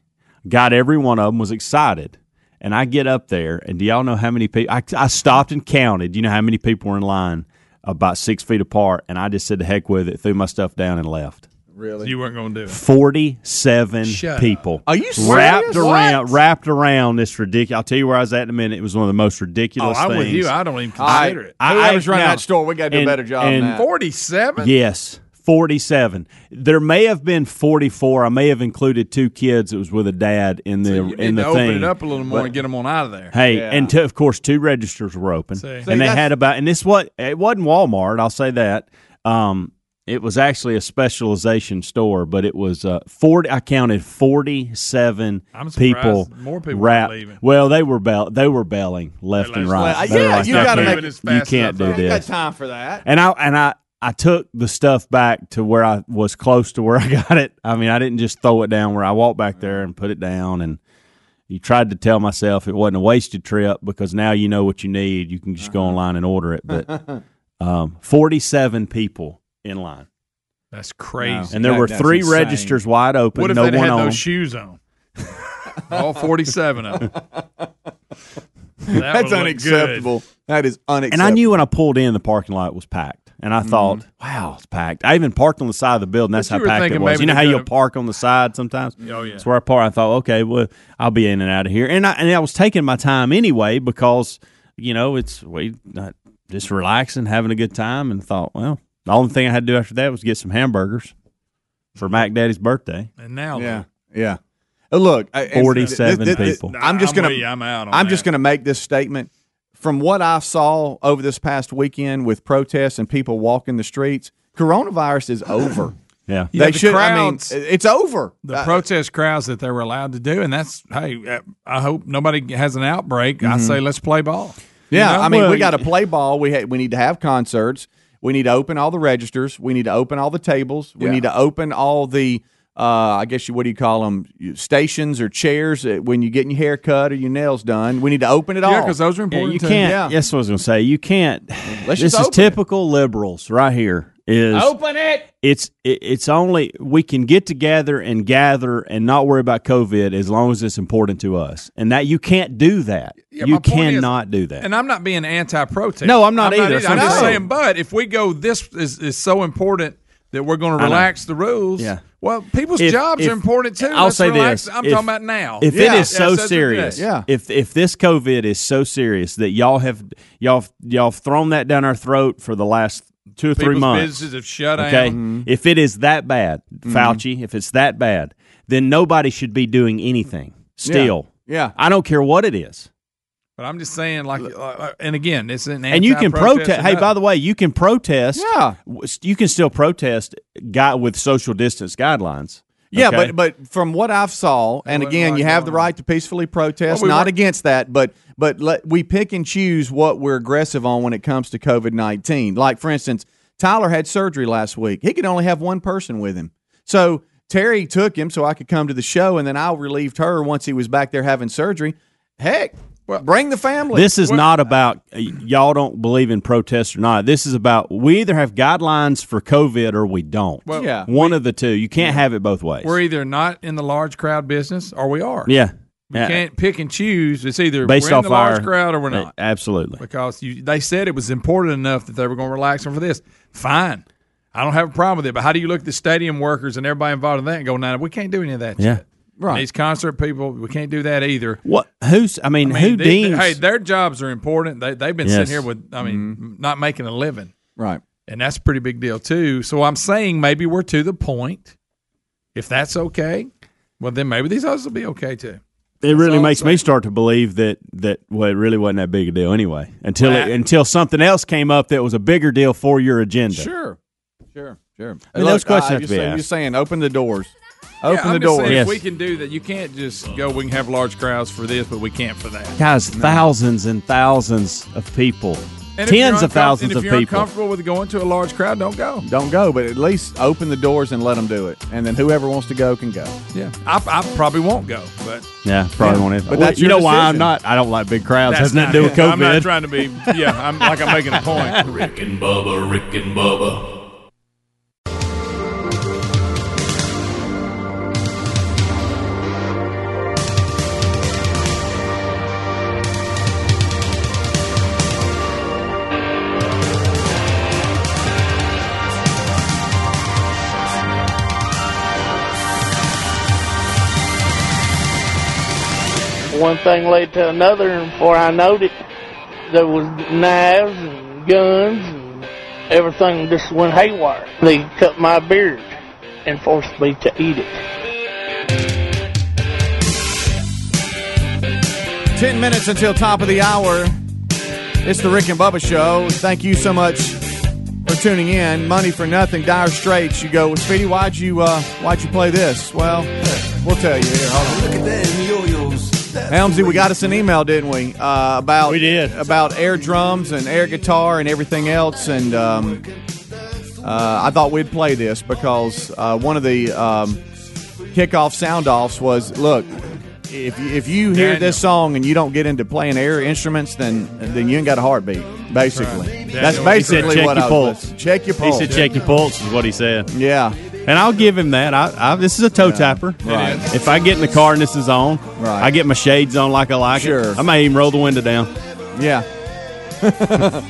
Speaker 3: got every one of them. Was excited, and I get up there, and do y'all know how many people? I, I stopped and counted. You know how many people were in line? About six feet apart, and I just said, "The heck with it!" Threw my stuff down and left.
Speaker 2: Really?
Speaker 4: You weren't going to do it.
Speaker 3: Forty-seven
Speaker 4: Shut
Speaker 3: people.
Speaker 2: Are you
Speaker 3: wrapped
Speaker 2: serious?
Speaker 3: around?
Speaker 2: What?
Speaker 3: Wrapped around this ridiculous. I'll tell you where I was at in a minute. It was one of the most
Speaker 4: Oh,
Speaker 3: ridiculous.
Speaker 4: I'm with you. I don't even
Speaker 2: I,
Speaker 4: consider it.
Speaker 3: I-
Speaker 2: was running
Speaker 3: now-
Speaker 2: that store, we got to do
Speaker 3: and-
Speaker 2: a better job
Speaker 3: and
Speaker 2: than
Speaker 4: 47?
Speaker 3: Yes, 47. There may have been 44. I may have included two kids that was with a dad in the
Speaker 4: You need
Speaker 3: in the
Speaker 4: to open
Speaker 3: thing.
Speaker 4: it up a little more
Speaker 3: But-
Speaker 4: and get them on out of there.
Speaker 3: Hey,
Speaker 2: Yeah.
Speaker 3: and two, of course, two registers were open,
Speaker 4: See.
Speaker 3: and
Speaker 2: See,
Speaker 3: they had about. And this what it wasn't Walmart. I'll say that. Um, it was actually a specialization store, but it was uh, forty. I counted forty-seven
Speaker 4: I'm
Speaker 3: people.
Speaker 4: more people were
Speaker 3: wrapped.
Speaker 4: leaving.
Speaker 3: Well, they were bell- they were belling left and right.
Speaker 2: Well, yeah,
Speaker 3: like,
Speaker 2: you gotta
Speaker 3: can't-
Speaker 2: make
Speaker 4: it as
Speaker 3: You can't
Speaker 4: enough,
Speaker 3: do
Speaker 2: You got
Speaker 3: this."
Speaker 2: time for that.
Speaker 3: And I and I I took the stuff back to where I was close to where *laughs* I got it. I mean, I didn't just throw it down where I walked back there and put it down and you tried to tell myself it wasn't a wasted trip because now you know what you need. You can just go online and order it. But um, 47 people in line.
Speaker 4: That's crazy.
Speaker 3: And there
Speaker 2: That-
Speaker 3: were three
Speaker 2: insane.
Speaker 3: registers wide open,
Speaker 4: What if
Speaker 3: no
Speaker 4: they
Speaker 3: one
Speaker 4: had
Speaker 3: on.
Speaker 4: those shoes on? *laughs* All 47 of them. *laughs* That
Speaker 2: That's
Speaker 4: would look
Speaker 2: unacceptable. That is unacceptable.
Speaker 3: And I knew when I pulled in, the parking lot was packed. And I thought, wow, it's packed. I even parked on the side of the building. That's how packed it was. You know how you'll
Speaker 4: gonna-
Speaker 3: park on the side sometimes?
Speaker 4: Oh, yeah.
Speaker 3: That's where I parked. I thought, okay, well, I'll be in and out of here. And I, and I was taking my time anyway because, you know, it's we uh, just relaxing, having a good time, and thought, well, the only thing I had to do after that was get some hamburgers for Mac Daddy's birthday.
Speaker 4: And now,
Speaker 2: Yeah, yeah. Uh, Look, forty-seven and
Speaker 3: 47
Speaker 2: th- th- th-
Speaker 3: people.
Speaker 2: I'm just
Speaker 4: I'm
Speaker 2: gonna.
Speaker 4: with you. I'm out on
Speaker 2: I'm
Speaker 4: that.
Speaker 2: just gonna make this statement. From what I saw over this past weekend with protests and people walking the streets, coronavirus is over. *laughs*
Speaker 3: Yeah.
Speaker 4: Yeah,
Speaker 2: they
Speaker 4: the
Speaker 2: should. I mean, it's over.
Speaker 4: the
Speaker 2: Uh,
Speaker 4: protest crowds that they were allowed to do, and that's hey, uh, I hope nobody has an outbreak. I say let's play ball.
Speaker 2: Yeah,
Speaker 4: You know?
Speaker 2: I mean,
Speaker 3: Well,
Speaker 2: we got to play ball. We ha- we need to have concerts. We need to open all the registers. We need to open all the tables. We
Speaker 4: Yeah.
Speaker 2: need to open all the. Uh, I guess you what do you call them? Stations or chairs when you're getting your hair cut or your nails done. We need to open it
Speaker 4: yeah,
Speaker 2: all.
Speaker 4: because those are
Speaker 3: Yeah,
Speaker 4: important.
Speaker 3: you
Speaker 4: too.
Speaker 3: can't.
Speaker 2: Yeah.
Speaker 3: Yes, I was going to say you can't.
Speaker 2: Let's
Speaker 3: this
Speaker 2: just
Speaker 3: is
Speaker 2: open it.
Speaker 3: typical liberals right here. Is
Speaker 2: open it.
Speaker 3: it's it, it's only we can get together and gather and not worry about COVID as long as it's important to us, and that you can't do that.
Speaker 4: Yeah,
Speaker 3: you
Speaker 4: my point is-
Speaker 3: cannot do that.
Speaker 4: And I'm not being anti-protest.
Speaker 3: No, I'm not either. That's
Speaker 4: I'm
Speaker 3: what I'm
Speaker 4: just
Speaker 3: saying.
Speaker 4: saying. But if we go, this is, is so important that we're going to relax the rules.
Speaker 3: Yeah.
Speaker 4: Well, people's
Speaker 3: If-
Speaker 4: jobs
Speaker 3: if-
Speaker 4: are important too.
Speaker 3: I'll
Speaker 4: Let's
Speaker 3: say
Speaker 4: relax.
Speaker 3: this.
Speaker 4: I'm
Speaker 3: If-
Speaker 4: talking about now.
Speaker 3: If
Speaker 2: Yeah.
Speaker 3: it is so
Speaker 4: Yes,
Speaker 3: serious,
Speaker 2: Yeah.
Speaker 3: if if this COVID is so serious that y'all have y'all y'all have thrown that down our throat for the last two or three months,
Speaker 4: businesses have shut
Speaker 3: Okay.
Speaker 4: down.
Speaker 3: If it is that bad, Fauci, if it's that bad, then nobody should be doing anything. Still.
Speaker 2: Yeah.
Speaker 3: I don't care what it is.
Speaker 4: But I'm just saying, like, uh, and again, it's an
Speaker 3: And you can protest. Hey, by the way, you can protest.
Speaker 2: Yeah.
Speaker 3: You can still protest guy with social distance guidelines.
Speaker 2: Yeah,
Speaker 3: Okay?
Speaker 2: but but from what I've saw, and
Speaker 4: wasn't
Speaker 2: again, you have the
Speaker 4: going on.
Speaker 2: right to peacefully protest.
Speaker 4: Well, we
Speaker 2: not
Speaker 4: were-
Speaker 2: against that, but but let, we pick and choose what we're aggressive on when it comes to COVID nineteen. Like for instance, Tyler had surgery last week. He could only have one person with him, so Terry took him so I could come to the show, and then I relieved her once he was back there having surgery. Heck, bring the family.
Speaker 3: This is not about y'all don't believe in protest or not. This is about we either have guidelines for COVID or we don't.
Speaker 4: Well,
Speaker 2: Yeah.
Speaker 3: One of the two. You can't have it both ways.
Speaker 4: We're either not in the large crowd business or we are.
Speaker 3: yeah.
Speaker 4: We
Speaker 3: Yeah.
Speaker 4: can't pick and choose. It's either
Speaker 3: Based
Speaker 4: we're in
Speaker 3: off
Speaker 4: the large
Speaker 3: our
Speaker 4: crowd or we're not.
Speaker 3: Absolutely.
Speaker 4: Because you, they said it was important enough that they were going to relax them for this. Fine. I don't have a problem with it. But how do you look at the stadium workers and everybody involved in that and go, no, we can't do any of that
Speaker 3: Yeah.
Speaker 4: shit.
Speaker 2: Right.
Speaker 4: These concert people, we can't do that either.
Speaker 3: What? Who's? I mean,
Speaker 4: I mean,
Speaker 3: who
Speaker 4: they-
Speaker 3: deems?
Speaker 4: hey, their jobs are important. They, they've been
Speaker 3: Yes.
Speaker 4: sitting here with, I mean, not making a living.
Speaker 2: right.
Speaker 4: And that's a pretty big deal, too. So I'm saying maybe we're to the point. If that's okay, well, then maybe these others will be okay, too.
Speaker 3: it really makes me start to believe that that well, it really wasn't that big a deal anyway. Until
Speaker 4: Well,
Speaker 3: it, until something else came up that was a bigger deal for your agenda.
Speaker 2: Sure, sure, sure.
Speaker 3: I mean, those questions
Speaker 2: uh,
Speaker 3: have
Speaker 2: you're
Speaker 3: to be
Speaker 2: saying,
Speaker 3: asked.
Speaker 2: You're saying open the doors. Open
Speaker 4: yeah,
Speaker 2: the
Speaker 4: I'm
Speaker 2: doors.
Speaker 3: Yes.
Speaker 4: if we can do that, you can't just go. We can have large crowds for this, but we can't for that.
Speaker 3: Guys, thousands and thousands of people,
Speaker 4: And
Speaker 3: tens of thousands
Speaker 4: and
Speaker 3: of
Speaker 4: if you're
Speaker 3: people.
Speaker 4: uncomfortable with going to a large crowd, don't go.
Speaker 2: Don't go, but at least open the doors and let them do it, and then whoever wants to go can go.
Speaker 4: Yeah, I, I probably won't go, but
Speaker 3: Yeah, probably
Speaker 2: Yeah,
Speaker 3: won't. Have,
Speaker 2: but that's
Speaker 3: you
Speaker 2: your
Speaker 3: know why I'm not. I don't like big crowds.
Speaker 4: that's
Speaker 3: Has nothing to do with
Speaker 4: not- I'm not trying to be. Yeah, I'm like I'm making a point. *laughs*
Speaker 6: Rick and Bubba, Rick and Bubba.
Speaker 10: One thing led to another, and before I knowed it, there was knives and guns and everything just went haywire. They cut my beard and forced me to eat it.
Speaker 2: Ten minutes until top of the hour. It's the Rick and Bubba Show. Thank you so much for tuning in. Money for nothing, dire straits. You go, well, Speedy, why'd you uh, why'd you play this? Well, we'll tell you here. Hold on.
Speaker 11: Look at them yo-yos.
Speaker 2: Helmsy, we got us an email, didn't we? Uh, about
Speaker 3: We did.
Speaker 2: about air drums and air guitar and everything else. And um, uh, I thought we'd play this because uh, one of the um, kickoff sound offs was look. If you, if you hear
Speaker 4: Daniel.
Speaker 2: this song and you don't get into playing air instruments, then then you ain't got a heartbeat. Basically,
Speaker 4: Right.
Speaker 2: that's
Speaker 4: Daniel, he
Speaker 3: said check
Speaker 2: what
Speaker 3: your
Speaker 2: I was.
Speaker 3: pulse.
Speaker 2: Check your pulse.
Speaker 3: He said, "Check your pulse," is what he said.
Speaker 2: Yeah.
Speaker 3: And I'll give him that. I, I this is a toe tapper.
Speaker 2: Right.
Speaker 3: If I get in the car and this is on,
Speaker 2: Right.
Speaker 3: I get my shades on like I like
Speaker 2: Sure.
Speaker 3: it. I may even roll the window down.
Speaker 2: Yeah. *laughs*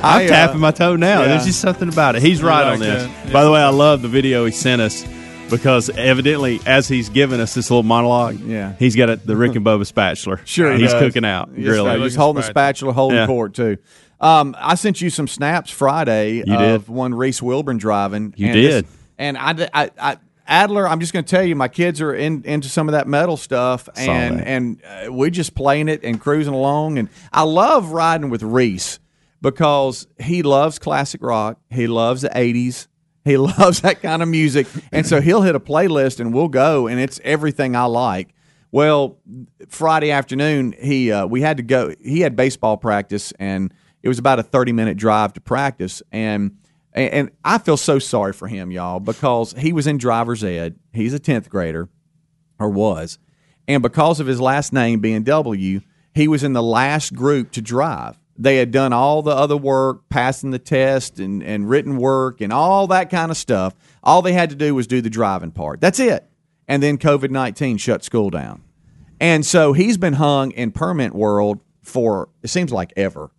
Speaker 3: I'm
Speaker 2: I, uh,
Speaker 3: tapping my toe now.
Speaker 2: yeah.
Speaker 3: There's just something about it. He's right
Speaker 4: like
Speaker 3: on this.
Speaker 4: that.
Speaker 3: By the way, I love the video he sent us because evidently, as he's giving us this little monologue,
Speaker 2: Yeah.
Speaker 3: he's got a, the Rick and Bubba spatula. *laughs*
Speaker 2: Sure,
Speaker 3: he's
Speaker 2: does.
Speaker 3: cooking out,
Speaker 2: Yes,
Speaker 3: grilling.
Speaker 2: Just holding the spatula, holding
Speaker 3: Yeah.
Speaker 2: court too. Um, I sent you some snaps Friday
Speaker 3: You
Speaker 2: of
Speaker 3: did.
Speaker 2: one Reese Wilburn driving.
Speaker 3: You
Speaker 2: and
Speaker 3: did.
Speaker 2: this- and I, I, I, Adler, I'm just going to tell you, my kids are in, into some of that metal stuff, and and uh, we just playing it and cruising along. And I love riding with Reese because he loves classic rock. He loves the '80s. He *laughs* loves that kind of music, and so he'll hit a playlist and we'll go, and it's everything I like. Well, Friday afternoon, he uh, we had to go. He had baseball practice, and it was about a thirty minute drive to practice. And and, I feel so sorry for him, y'all, because he was in driver's ed. He's a tenth grader, or was, and because of his last name being W, he was in the last group to drive. They had done all the other work, passing the test and, and written work and all that kind of stuff. All they had to do was do the driving part. That's it. And then COVID 19 shut school down. And so he's been hung in permit world for it seems like ever.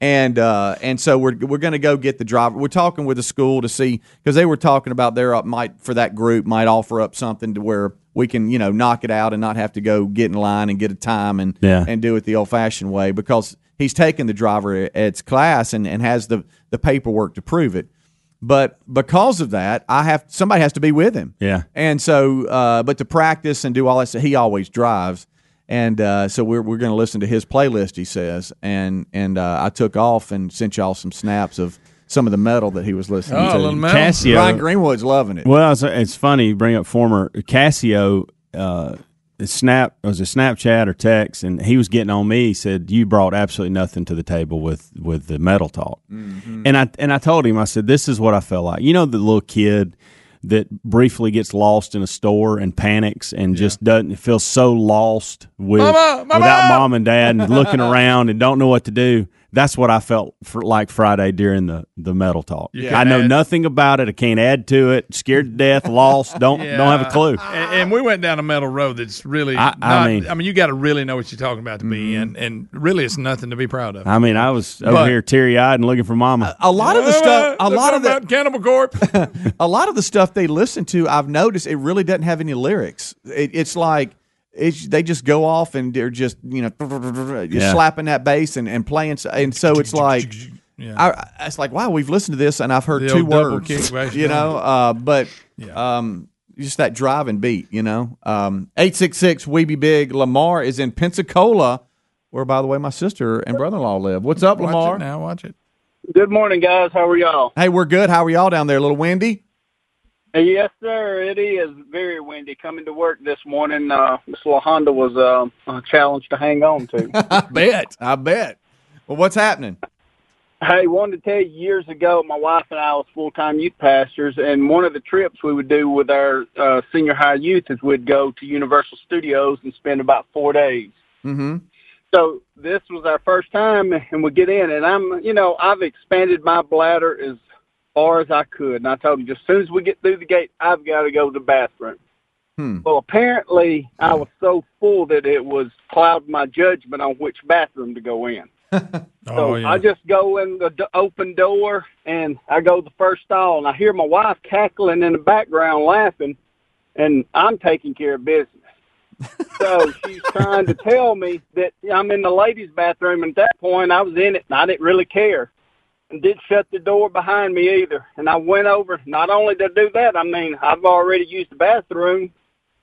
Speaker 2: And uh, and so we're we're going to go get the driver. We're talking with the school to see because they were talking about their up might for that group might offer up something to where we can you know knock it out and not have to go get in line and get a time and
Speaker 3: Yeah.
Speaker 2: and do it the old fashioned way because he's taken the driver ed's class and, and has the the paperwork to prove it. But because of that, I have somebody has to be with him.
Speaker 3: Yeah.
Speaker 2: And so, uh, but to practice and do all that, stuff, he always drives. And uh, so we're, we're going to listen to his playlist, he says. And and uh, I took off and sent y'all some snaps of some of the metal that he was listening
Speaker 4: Oh, a
Speaker 2: to.
Speaker 4: little metal.
Speaker 3: Casio.
Speaker 2: Ryan Greenwood's loving it.
Speaker 3: Well, it's, it's funny you bring up former Casio. Uh, snap it was a Snapchat or text, and he was getting on me. He said, "You brought absolutely nothing to the table with with the metal talk." And I and I told him, I said, "This is what I felt like. You know, the little kid." That briefly gets lost in a store and panics and just doesn't feel so lost with
Speaker 4: Mama, mama!
Speaker 3: without mom and dad and looking *laughs* around and don't know what to do. That's what I felt for like Friday during the the metal talk.
Speaker 4: You
Speaker 3: I know
Speaker 4: add-
Speaker 3: nothing about it. I can't add to it. Scared to death, *laughs* lost. Don't don't have a clue.
Speaker 4: And, and we went down a metal road that's really.
Speaker 3: I-
Speaker 4: not,
Speaker 3: I
Speaker 4: I
Speaker 3: mean- Mm-hmm.
Speaker 4: mean, you got to really know what you're talking about to be, in. and really, it's nothing to be proud of.
Speaker 3: I mean, I was over
Speaker 2: But-
Speaker 3: here teary eyed and looking for mama.
Speaker 2: A lot of the stuff, a lot of
Speaker 4: talking
Speaker 2: the,
Speaker 4: Cannibal Corpse. *laughs*
Speaker 2: a lot of the stuff they listen to, I've noticed it really doesn't have any lyrics. It, it's like it's, they just go off and they're just you know just
Speaker 3: Yeah.
Speaker 2: slapping that bass and, and playing, and so it's like.
Speaker 4: Yeah.
Speaker 2: I, it's like wow, we've listened to this and I've heard
Speaker 4: The
Speaker 2: two words,
Speaker 4: kick
Speaker 2: you know. Uh, but um, just that driving beat, you know. Um, Eight six six, we be big. Lamar is in Pensacola, where by the way my sister and brother in law live. What's up,
Speaker 4: Watch
Speaker 2: Lamar?
Speaker 4: it now. Watch it.
Speaker 9: Good morning, guys. How are y'all?
Speaker 2: Hey, we're good. How are y'all down there? A little windy.
Speaker 9: Yes, sir. It is very windy. Coming to work this morning, uh, Miss LaHonda was uh, a challenge to hang on to. *laughs*
Speaker 2: I bet. I bet. Well, what's happening?
Speaker 9: Hey, wanted to tell you years ago, my wife and I was full time youth pastors, and one of the trips we would do with our uh, senior high youth is we'd go to Universal Studios and spend about four days.
Speaker 2: Mm-hmm.
Speaker 9: So this was our first time, and we get in, and I'm, you know, I've expanded my bladder as far as I could, and I told him just as soon as we get through the gate, I've got to go to the bathroom.
Speaker 2: Hmm.
Speaker 9: Well, apparently, I was so full that it was clouding my judgment on which bathroom to go in. *laughs* So
Speaker 4: Oh yeah.
Speaker 9: I just go in the d- open door and I go the first stall and I hear my wife cackling in the background laughing and I'm taking care of business. so she's *laughs* trying to tell me that I'm in the ladies' bathroom and at that point I was in it and I didn't really care. And didn't shut the door behind me either. And I went over not only to do that, I mean I've already used the bathroom.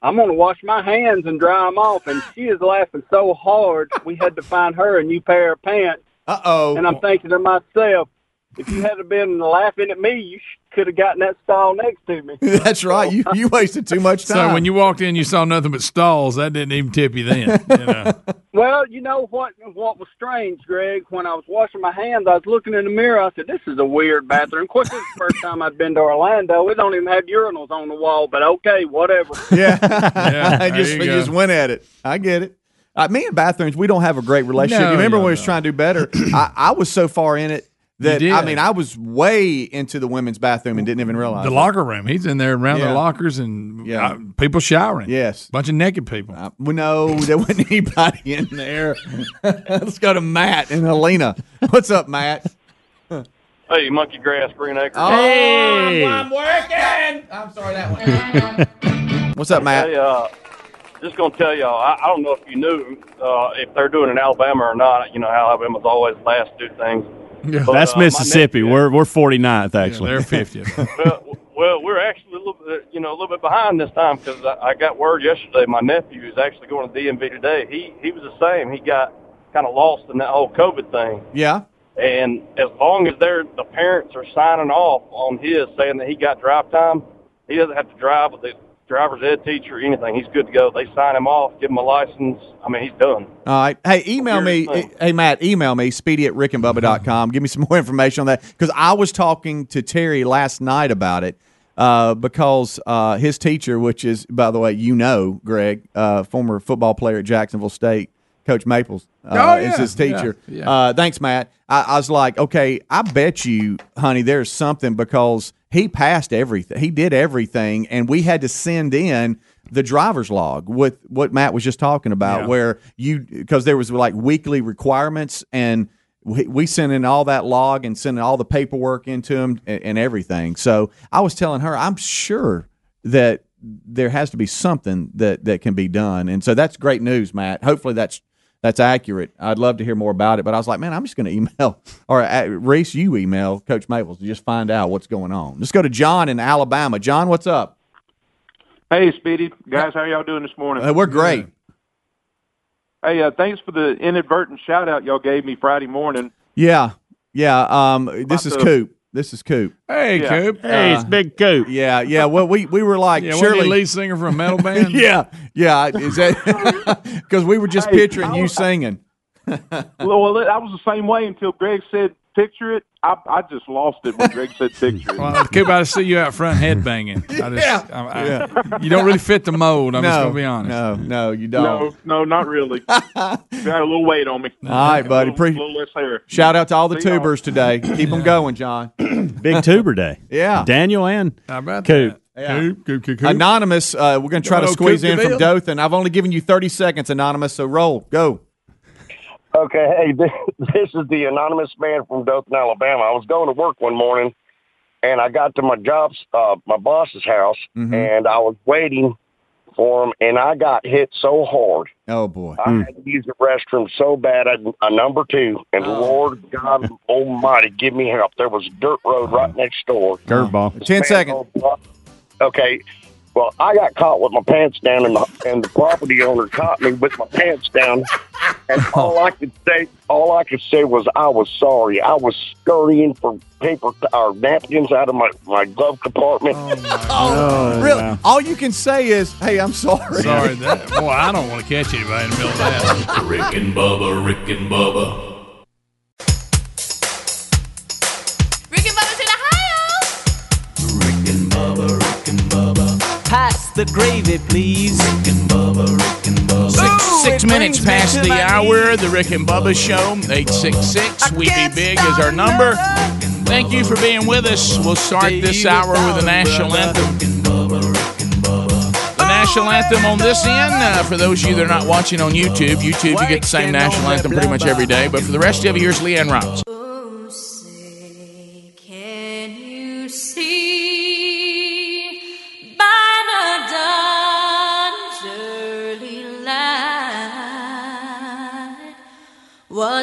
Speaker 9: I'm gonna wash my hands and dry them off. And she is laughing so hard we had to find her a new pair of pants.
Speaker 2: Uh oh.
Speaker 9: And I'm thinking to myself, if you had been laughing at me, you could have gotten that stall next to me. *laughs*
Speaker 2: That's right. You you wasted too much time.
Speaker 4: so when you walked in, you saw nothing but stalls. That didn't even tip you then. *laughs* You know.
Speaker 9: Well, you know what? What was strange, Greg? When I was washing my hands, I was looking in the mirror. I said, "This is a weird bathroom." Of course, this is the first time I'd been to Orlando. We don't even have urinals on the wall, but okay, whatever. *laughs*
Speaker 2: yeah,
Speaker 4: Yeah,
Speaker 2: I just
Speaker 4: you
Speaker 2: we just went at it. I get it. Uh, me and bathrooms, we don't have a great relationship.
Speaker 4: No,
Speaker 2: you remember
Speaker 4: you
Speaker 2: when we was trying to do better? *clears throat* I, I was so far in it that. I mean, I was way into the women's bathroom and didn't even realize
Speaker 4: The
Speaker 2: it.
Speaker 4: locker room. He's in there around
Speaker 2: Yeah.
Speaker 4: the lockers and
Speaker 2: Yeah.
Speaker 4: uh, people showering.
Speaker 2: Yes.
Speaker 4: Bunch of naked people.
Speaker 2: Uh, well, no, there wasn't *laughs* anybody in there. *laughs* Let's go to Matt and Helena. What's up, Matt?
Speaker 11: Hey, Monkey Grass, Green Acres.
Speaker 2: Oh,
Speaker 3: Hey.
Speaker 2: I'm, I'm working. I'm sorry, that one. *laughs* What's up, Matt?
Speaker 11: Hey, uh, just gonna tell y'all, I, I don't know if you knew uh, if they're doing it in Alabama or not. You know how Alabama's always last to do things. But,
Speaker 3: That's
Speaker 11: uh,
Speaker 3: Mississippi.
Speaker 11: nephew-
Speaker 3: We're we're 49th actually.
Speaker 4: they're 50th. *laughs*
Speaker 11: well, well, we're actually a little bit, you know, a little bit behind this time because I, I got word yesterday. My nephew is actually going to DMV today. He he was the same. He got kind of lost in that whole COVID thing.
Speaker 2: Yeah.
Speaker 11: And as long as they're the parents are signing off on his saying that he got drive time, he doesn't have to drive with the driver's ed teacher anything. He's good to go. They sign him off, give him a license. I mean, he's done.
Speaker 2: All right. Hey, email me.
Speaker 11: Here's.
Speaker 2: Hey, Matt, email me, speedy at rickandbubba.com. Give me some more *laughs* information on that because I was talking to Terry last night about it uh, because uh, his teacher, which is, by the way, you know, Greg, uh, former football player at Jacksonville State, Coach Maples, uh,
Speaker 4: Oh,
Speaker 2: is his teacher.
Speaker 4: Yeah, yeah.
Speaker 2: Uh, thanks, Matt. I, I was like, okay, I bet you, honey, there's something because he passed everything. He did everything, and we had to send in the driver's log with what Matt was just talking about,
Speaker 4: Yeah.
Speaker 2: where you because there was like weekly requirements, and we, we sent in all that log and sent all the paperwork into him and, and everything. So I was telling her, I'm sure that there has to be something that that can be done, and so that's great news, Matt. Hopefully that's that's accurate. I'd love to hear more about it, but I was like, man, I'm just going to email *laughs* or uh, Reese, you email Coach Maples to just find out what's going on. Let's go to John in Alabama. John, what's up?
Speaker 12: Hey, Speedy guys, how y'all doing this morning?
Speaker 2: Uh, we're great.
Speaker 12: Hey, uh, thanks for the inadvertent shout out y'all gave me Friday morning.
Speaker 2: Yeah, yeah. Um, this is Coop. This is Coop.
Speaker 4: Hey,
Speaker 12: Yeah.
Speaker 4: Coop.
Speaker 3: Hey, it's uh, Big Coop.
Speaker 2: Yeah, yeah. Well, we we were like,
Speaker 4: Yeah, wasn't
Speaker 2: surely,
Speaker 4: lead singer from a metal *laughs* band?
Speaker 2: yeah, yeah. Is that *laughs* because we were just
Speaker 12: Hey,
Speaker 2: picturing
Speaker 12: I
Speaker 2: you singing? *laughs*
Speaker 12: well, well, I was the same way until Greg said picture it. I, I just lost it when Greg said picture it.
Speaker 4: Well, Coop, I see you out front headbanging. I just, I, I, You don't really fit the mold. I'm just going to be honest.
Speaker 2: no, no, you don't.
Speaker 12: no, no, not really. *laughs* Got a little weight on me.
Speaker 2: All right, buddy.
Speaker 12: A
Speaker 2: Pre-
Speaker 12: little, little less hair.
Speaker 2: shout out to all the
Speaker 12: See y'all.
Speaker 2: tubers today. Keep them going, John. *clears throat*
Speaker 3: Big Tuber Day.
Speaker 2: Yeah.
Speaker 3: Daniel and
Speaker 4: How about
Speaker 3: Coop.
Speaker 4: that?
Speaker 2: Yeah.
Speaker 4: Coop, Coop, Coop, Coop.
Speaker 2: Anonymous, uh, we're going to try to squeeze
Speaker 4: Coop
Speaker 2: in from Dothan. I've only given you 30 seconds, Anonymous, so roll. Go.
Speaker 13: Okay, hey, *laughs* this, this is the anonymous man from Dothan, Alabama. I was going to work one morning, and I got to my job's, uh, my boss's house,
Speaker 2: Mhm.
Speaker 13: and I was waiting for him, and I got hit so hard.
Speaker 2: Oh, boy.
Speaker 13: I had to use the restroom so bad. I, a number two, and Lord God Almighty, give me help. There was a dirt road right next door.
Speaker 3: Dirt Curveball.
Speaker 2: 10 seconds.
Speaker 13: Okay. Well, I got caught with my pants down, and the, and the property owner caught me with my pants down. And *laughs* oh. all I could say, all I could say was, I was sorry. I was scurrying for paper or napkins out of my, my glove compartment.
Speaker 2: Oh, *laughs* oh really? All you can say is, hey, I'm sorry.
Speaker 4: Sorry, that, boy, I don't want to *laughs* catch anybody in the middle of that.
Speaker 6: Rick and Bubba, Rick and Bubba.
Speaker 8: Pass the gravy, please.
Speaker 14: rick and bubba rick and Six, six minutes past the hour, the Rick and Bubba Show. 866 We Be Big is our number. Thank you for being with us. We'll start this hour with the national anthem. The national anthem on this end, uh, for those of you that are not watching on YouTube, YouTube, you get the same national anthem pretty much every day. But for the rest of you, here's LeAnn Rimes.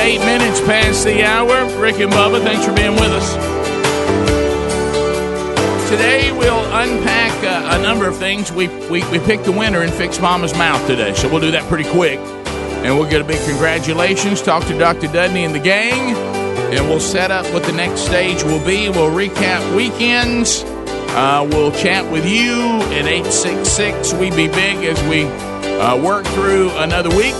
Speaker 15: eight minutes past the hour. Rick and Bubba, thanks for being with us. Today we'll unpack uh, a number of things. We, we we picked the winner and fixed Mama's mouth today, so we'll do that pretty quick. And we'll get a big congratulations. Talk to Dr. Dudney and the gang, and we'll set up what the next stage will be. We'll recap weekends. Uh, we'll chat with you at 866 We Be Big as we uh, work through another week.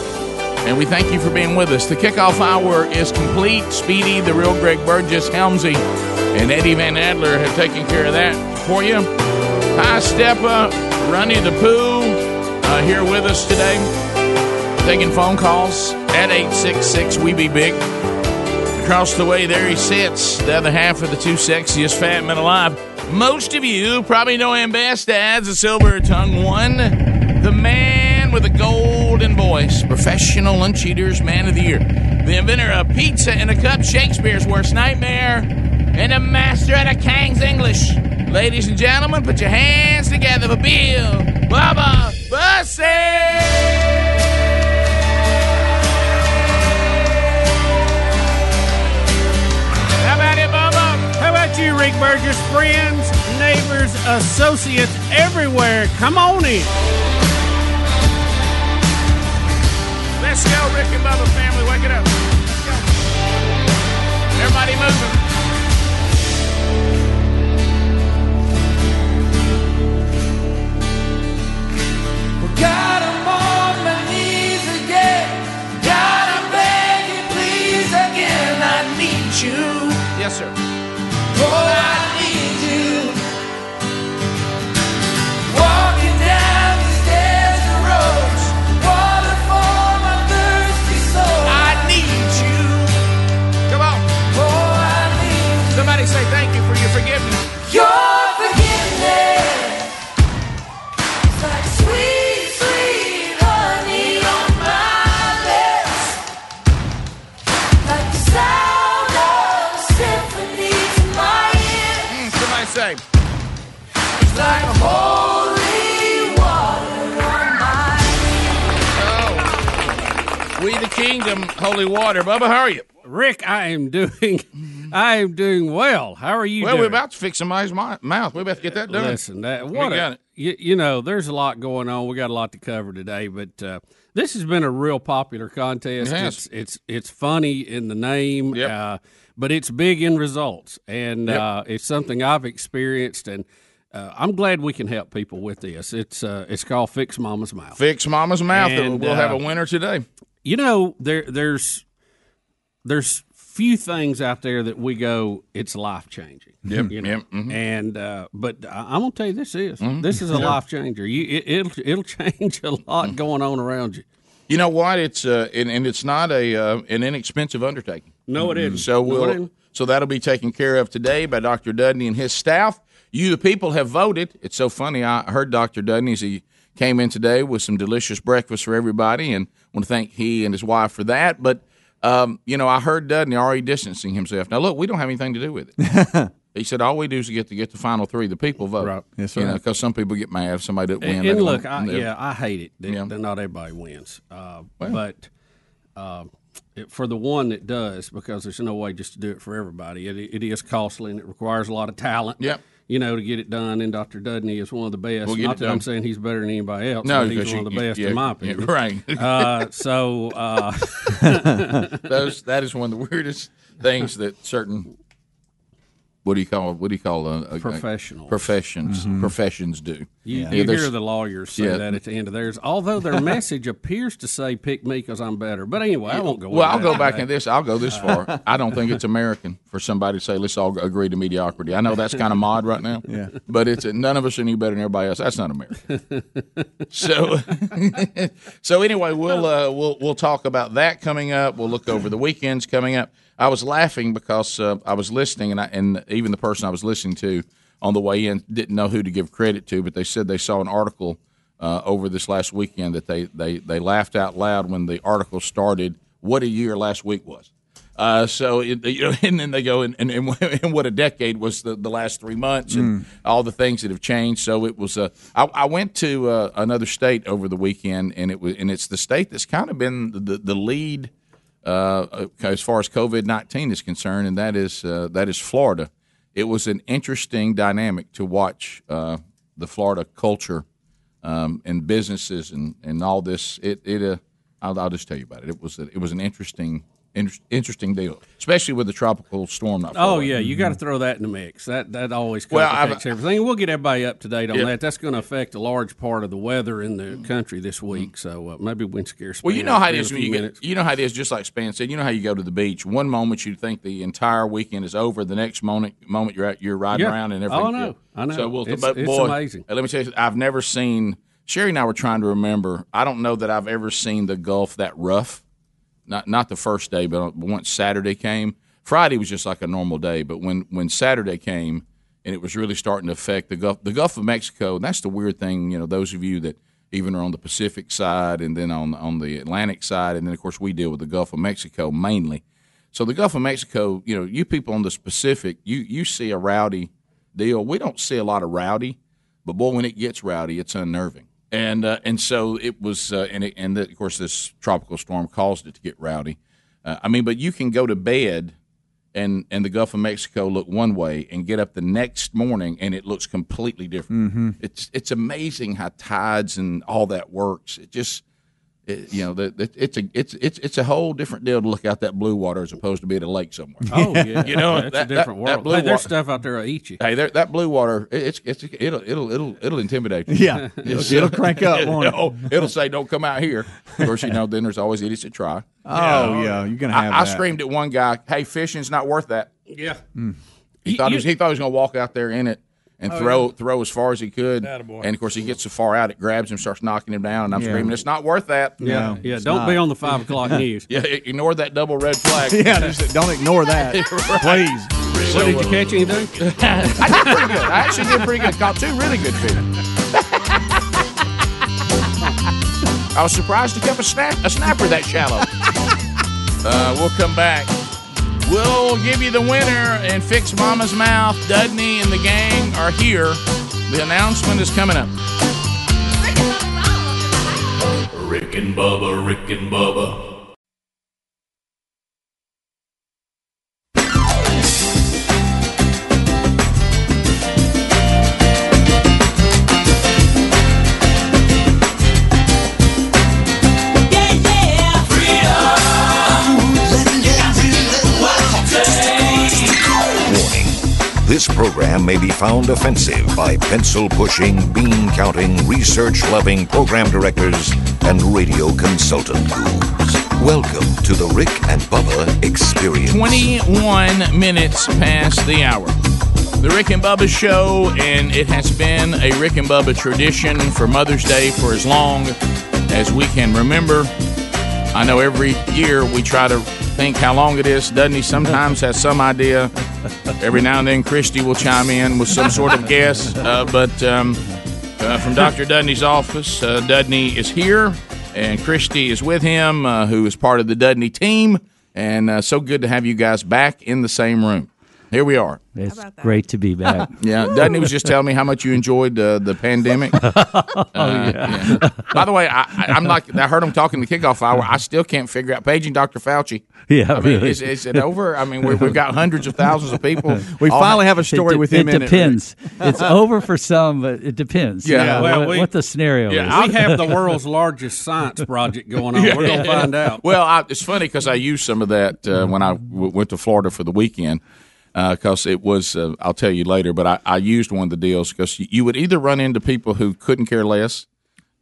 Speaker 15: And we thank you for being with us. The kickoff hour is complete. Speedy, the real Greg Burgess, Helmsy, and Eddie Van Adler have taken care of that for you. Hi, Steppa, Runny the Pooh, uh, here with us today, taking phone calls at 866 We Be Big. Across the way, there he sits, the other half of the two sexiest fat men alive. Most of you probably know him best as the silver tongue one, the man with a golden voice, professional lunch eaters, man of the year, the inventor of pizza in a cup, Shakespeare's worst nightmare, and a master at a Kang's English. Ladies and gentlemen, put your hands together for Bill Bubba Bussey!
Speaker 16: You, Rick Burgess? Friends, neighbors, associates everywhere. Come on in.
Speaker 15: Let's go, Rick and Bubba family. Wake it up. Everybody moving.
Speaker 17: God, I'm on my knees again. God, I'm begging, please again. I need you.
Speaker 15: Yes, sir.
Speaker 17: Oh, I
Speaker 15: say.
Speaker 17: It's like holy water on my
Speaker 15: We the kingdom, holy water. Bubba, how are you?
Speaker 16: Rick, I am doing, *laughs* I am doing well. How are you
Speaker 15: well,
Speaker 16: doing?
Speaker 15: we're about to fix somebody's mouth. We're about to get that done.
Speaker 16: Listen, that
Speaker 15: We
Speaker 16: what
Speaker 15: got
Speaker 16: a,
Speaker 15: it.
Speaker 16: You, you know, there's a lot going on. We got a lot to cover today, but uh, this has been a real popular contest.
Speaker 15: Has.
Speaker 16: It's it's it's funny in the name, uh, but it's big in results, and
Speaker 15: Yep.
Speaker 16: uh, it's something I've experienced, and uh, I'm glad we can help people with this. It's uh, it's called Fix Mama's Mouth.
Speaker 15: Fix Mama's mouth.
Speaker 16: And,
Speaker 15: we'll have a
Speaker 16: uh,
Speaker 15: winner today.
Speaker 16: You know, there there's there's few things out there that we go, it's life changing.
Speaker 15: Yep,
Speaker 16: you know?
Speaker 15: yep, mhm.
Speaker 16: And uh, but I- I'm gonna tell you, this is
Speaker 15: Mhm.
Speaker 16: this is a
Speaker 15: Sure.
Speaker 16: life changer. You it, it'll it'll change a lot going on around you.
Speaker 15: You know what? It's uh, and, and it's not a uh, an inexpensive undertaking.
Speaker 16: No, it isn't.
Speaker 15: So
Speaker 16: No,
Speaker 15: we'll
Speaker 16: isn't.
Speaker 15: so that'll be taken care of today by Dr. Dudney and his staff. You, the people, have voted. It's so funny. I heard Dr. Dudney as he came in today with some delicious breakfast for everybody, and want to thank he and his wife for that. But um, you know, I heard Dudney already distancing himself. Now, look, we don't have anything to do with it. *laughs* He said all we do is get to get the final three. The people vote. Right.
Speaker 2: Yes, sir.
Speaker 15: You know,
Speaker 2: right.
Speaker 15: because some people get mad if somebody doesn't win.
Speaker 16: And, and look, I, yeah, I hate it that,
Speaker 15: Yeah.
Speaker 16: that not everybody wins. Uh, but uh, it, for the one that does, because there's no way just to do it for everybody. It, it is costly and it requires a lot of talent.
Speaker 15: Yep.
Speaker 16: You know, to get it done, and Dr. Dudney is one of the best.
Speaker 15: We'll
Speaker 16: Not that
Speaker 15: done.
Speaker 16: I'm saying he's better than anybody else.
Speaker 15: No,
Speaker 16: but he's one of the best
Speaker 15: yeah,
Speaker 16: in my
Speaker 15: yeah,
Speaker 16: opinion.
Speaker 15: right. *laughs*
Speaker 16: uh, so, uh, *laughs*
Speaker 15: Those that is one of the weirdest things that certain what do you call what do you call a, a
Speaker 16: Professionals.
Speaker 15: professions
Speaker 16: Mhm.
Speaker 15: professions do.
Speaker 16: You,
Speaker 15: Yeah,
Speaker 16: you hear the lawyers say
Speaker 15: yeah.
Speaker 16: that at the end of theirs, although their *laughs* message appears to say "pick me because I'm better." But anyway, I won't go.
Speaker 15: Well, I'll go back in this. I'll go this *laughs* far. I don't think it's American for somebody to say, "Let's all agree to mediocrity." I know that's kind of mod right now.
Speaker 2: Yeah.
Speaker 15: But it's none of us are any better than everybody else. That's not American. *laughs* so, so anyway, we'll uh, we'll we'll talk about that coming up. We'll look over the weekends coming up. I was laughing because uh, I was listening, and I, and even the person I was listening to on the way in didn't know who to give credit to, but they said they saw an article uh, over this last weekend that they, they, they laughed out loud when the article started. What a year last week was. Uh, so it, you know, *laughs* and then they go and, and, *laughs* and what a decade was the, the last three months and
Speaker 18: Mm.
Speaker 15: all the things that have changed. So it was. Uh, I, I went to uh, another state over the weekend, and it was and it's the state that's kind of been the the lead uh, as far as COVID nineteen is concerned, and that is uh, that is Florida. It was an interesting dynamic to watch uh, the Florida culture um, and businesses and, and all this. It it uh, I'll, I'll just tell you about it. It was a, it was an interesting inter- interesting deal, especially with the tropical storm. Not
Speaker 16: Oh
Speaker 15: away.
Speaker 16: yeah, you got to throw that in the mix. That that always
Speaker 15: Well,
Speaker 16: complicates
Speaker 15: I've-
Speaker 16: everything. We'll get everybody up to date on
Speaker 15: Yeah.
Speaker 16: that. That's going to affect a large part of the weather in the country this week. So uh, maybe we can scare.
Speaker 15: Mm-hmm. Well, you know how it
Speaker 16: in
Speaker 15: is when you get, you know how it is. Just like Span said, you know how you go to the beach. One moment you think the entire weekend is over. The next moment, moment you're out, you're riding
Speaker 16: Yeah.
Speaker 15: around and
Speaker 16: Oh,
Speaker 15: everything.
Speaker 16: I know. I know.
Speaker 15: So we'll,
Speaker 16: It's-
Speaker 15: but
Speaker 16: it's
Speaker 15: boy,
Speaker 16: amazing.
Speaker 15: Let me tell you, I've never seen. Sherry and I were trying to remember. I don't know that I've ever seen the Gulf that rough. Not not the first day, but once Saturday came. Friday was just like a normal day, but when when Saturday came and it was really starting to affect the Gulf, the Gulf of Mexico. And that's the weird thing, you know. Those of you that even are on the Pacific side and then on on the Atlantic side, and then of course we deal with the Gulf of Mexico mainly. So the Gulf of Mexico, you know, you people on the Pacific, you you see a rowdy deal. We don't see a lot of rowdy, but boy, when it gets rowdy, it's unnerving. And uh, and so it was, uh, and it, and the, of course this tropical storm caused it to get rowdy. Uh, I mean, but you can go to bed and and the Gulf of Mexico look one way, and get up the next morning and it looks completely different.
Speaker 2: Mhm.
Speaker 15: It's it's amazing how tides and all that works. It just it, you know, the, the, it's a it's it's it's a whole different deal to look out that blue water as opposed to be at a lake somewhere.
Speaker 16: Oh yeah, *laughs*
Speaker 15: you know,
Speaker 16: that's
Speaker 15: that-
Speaker 16: a different
Speaker 15: that- that
Speaker 16: world.
Speaker 15: blue
Speaker 16: Hey, there's
Speaker 15: water-
Speaker 16: stuff out there that'll eat you.
Speaker 15: Hey, there, that blue water, it- it's, it's it'll it'll it'll it'll intimidate you.
Speaker 2: Yeah. *laughs* It'll- it'll crank up, won't it?
Speaker 15: It'll, *laughs* oh, it'll say, "Don't come out here." Of course, you know. Then there's always idiots that try.
Speaker 2: Oh, yeah, you're gonna have
Speaker 15: I, I screamed at one guy, "Hey, fishing's not worth that."
Speaker 16: Yeah.
Speaker 15: He thought he, was, he thought he was going to walk out there in it and
Speaker 16: Oh,
Speaker 15: throw
Speaker 16: yeah.
Speaker 15: throw as far as he could.
Speaker 16: Attaboy.
Speaker 15: And of course, he gets so far out, it grabs him, starts knocking him down, and I'm
Speaker 16: Yeah.
Speaker 15: screaming, "It's not worth that."
Speaker 16: Yeah, yeah. Don't be on the five o'clock *laughs* news.
Speaker 15: yeah, ignore that double red flag. *laughs*
Speaker 2: Yeah, just don't ignore that, *laughs* please.
Speaker 16: So did you catch anything?
Speaker 15: I did pretty good. I actually did pretty good. Caught two really good fish. I was surprised to keep a snap a snapper that shallow. Uh, we'll come back. We'll give you the winner and fix Mama's mouth. Dudney and the gang are here. The announcement is coming up.
Speaker 6: Rick and Bubba, Rick and Bubba.
Speaker 19: Warning. Found offensive by pencil pushing, bean counting, research loving program directors and radio consultant gurus. Welcome to the Rick and Bubba Experience.
Speaker 15: 21 minutes past the hour. The Rick and Bubba Show, and it has been a Rick and Bubba tradition for Mother's Day for as long as we can remember. I know every year we try to think how long it is. Doesn't he sometimes has some idea? Every now and then Christy will chime in with some sort of guess. Uh, but um, uh, from Dr. Dudney's office, uh, Dudney is here, and Christy is with him, uh, who is part of the Dudney team. And uh, so good to have you guys back in the same room. Here we are.
Speaker 18: It's great to be *laughs* back.
Speaker 15: Yeah, Dudney was just telling me how much you enjoyed uh, the pandemic. *laughs* Uh,
Speaker 18: yeah.
Speaker 15: By the way, I, I- I'm like I heard him talking the kickoff hour. I still can't figure out paging Dr. Fauci.
Speaker 18: Yeah,
Speaker 15: I mean,
Speaker 18: really.
Speaker 15: is, is it over? I mean, we we've got hundreds of thousands of people.
Speaker 2: We finally have a story
Speaker 18: de-
Speaker 2: with him
Speaker 18: It
Speaker 2: in it.
Speaker 18: depends. *laughs* it's over for some, but it depends.
Speaker 15: Yeah.
Speaker 18: You know,
Speaker 16: Well,
Speaker 18: what,
Speaker 16: we-
Speaker 18: what the scenario
Speaker 16: Yeah,
Speaker 18: is.
Speaker 16: we have the world's largest science project going on. We're gonna find out.
Speaker 15: Well, I, it's funny because I used some of that uh, when I w- went to Florida for the weekend. Because it was, uh, I'll tell you later, but I, I used one of the deals because you, would either run into people who couldn't care less,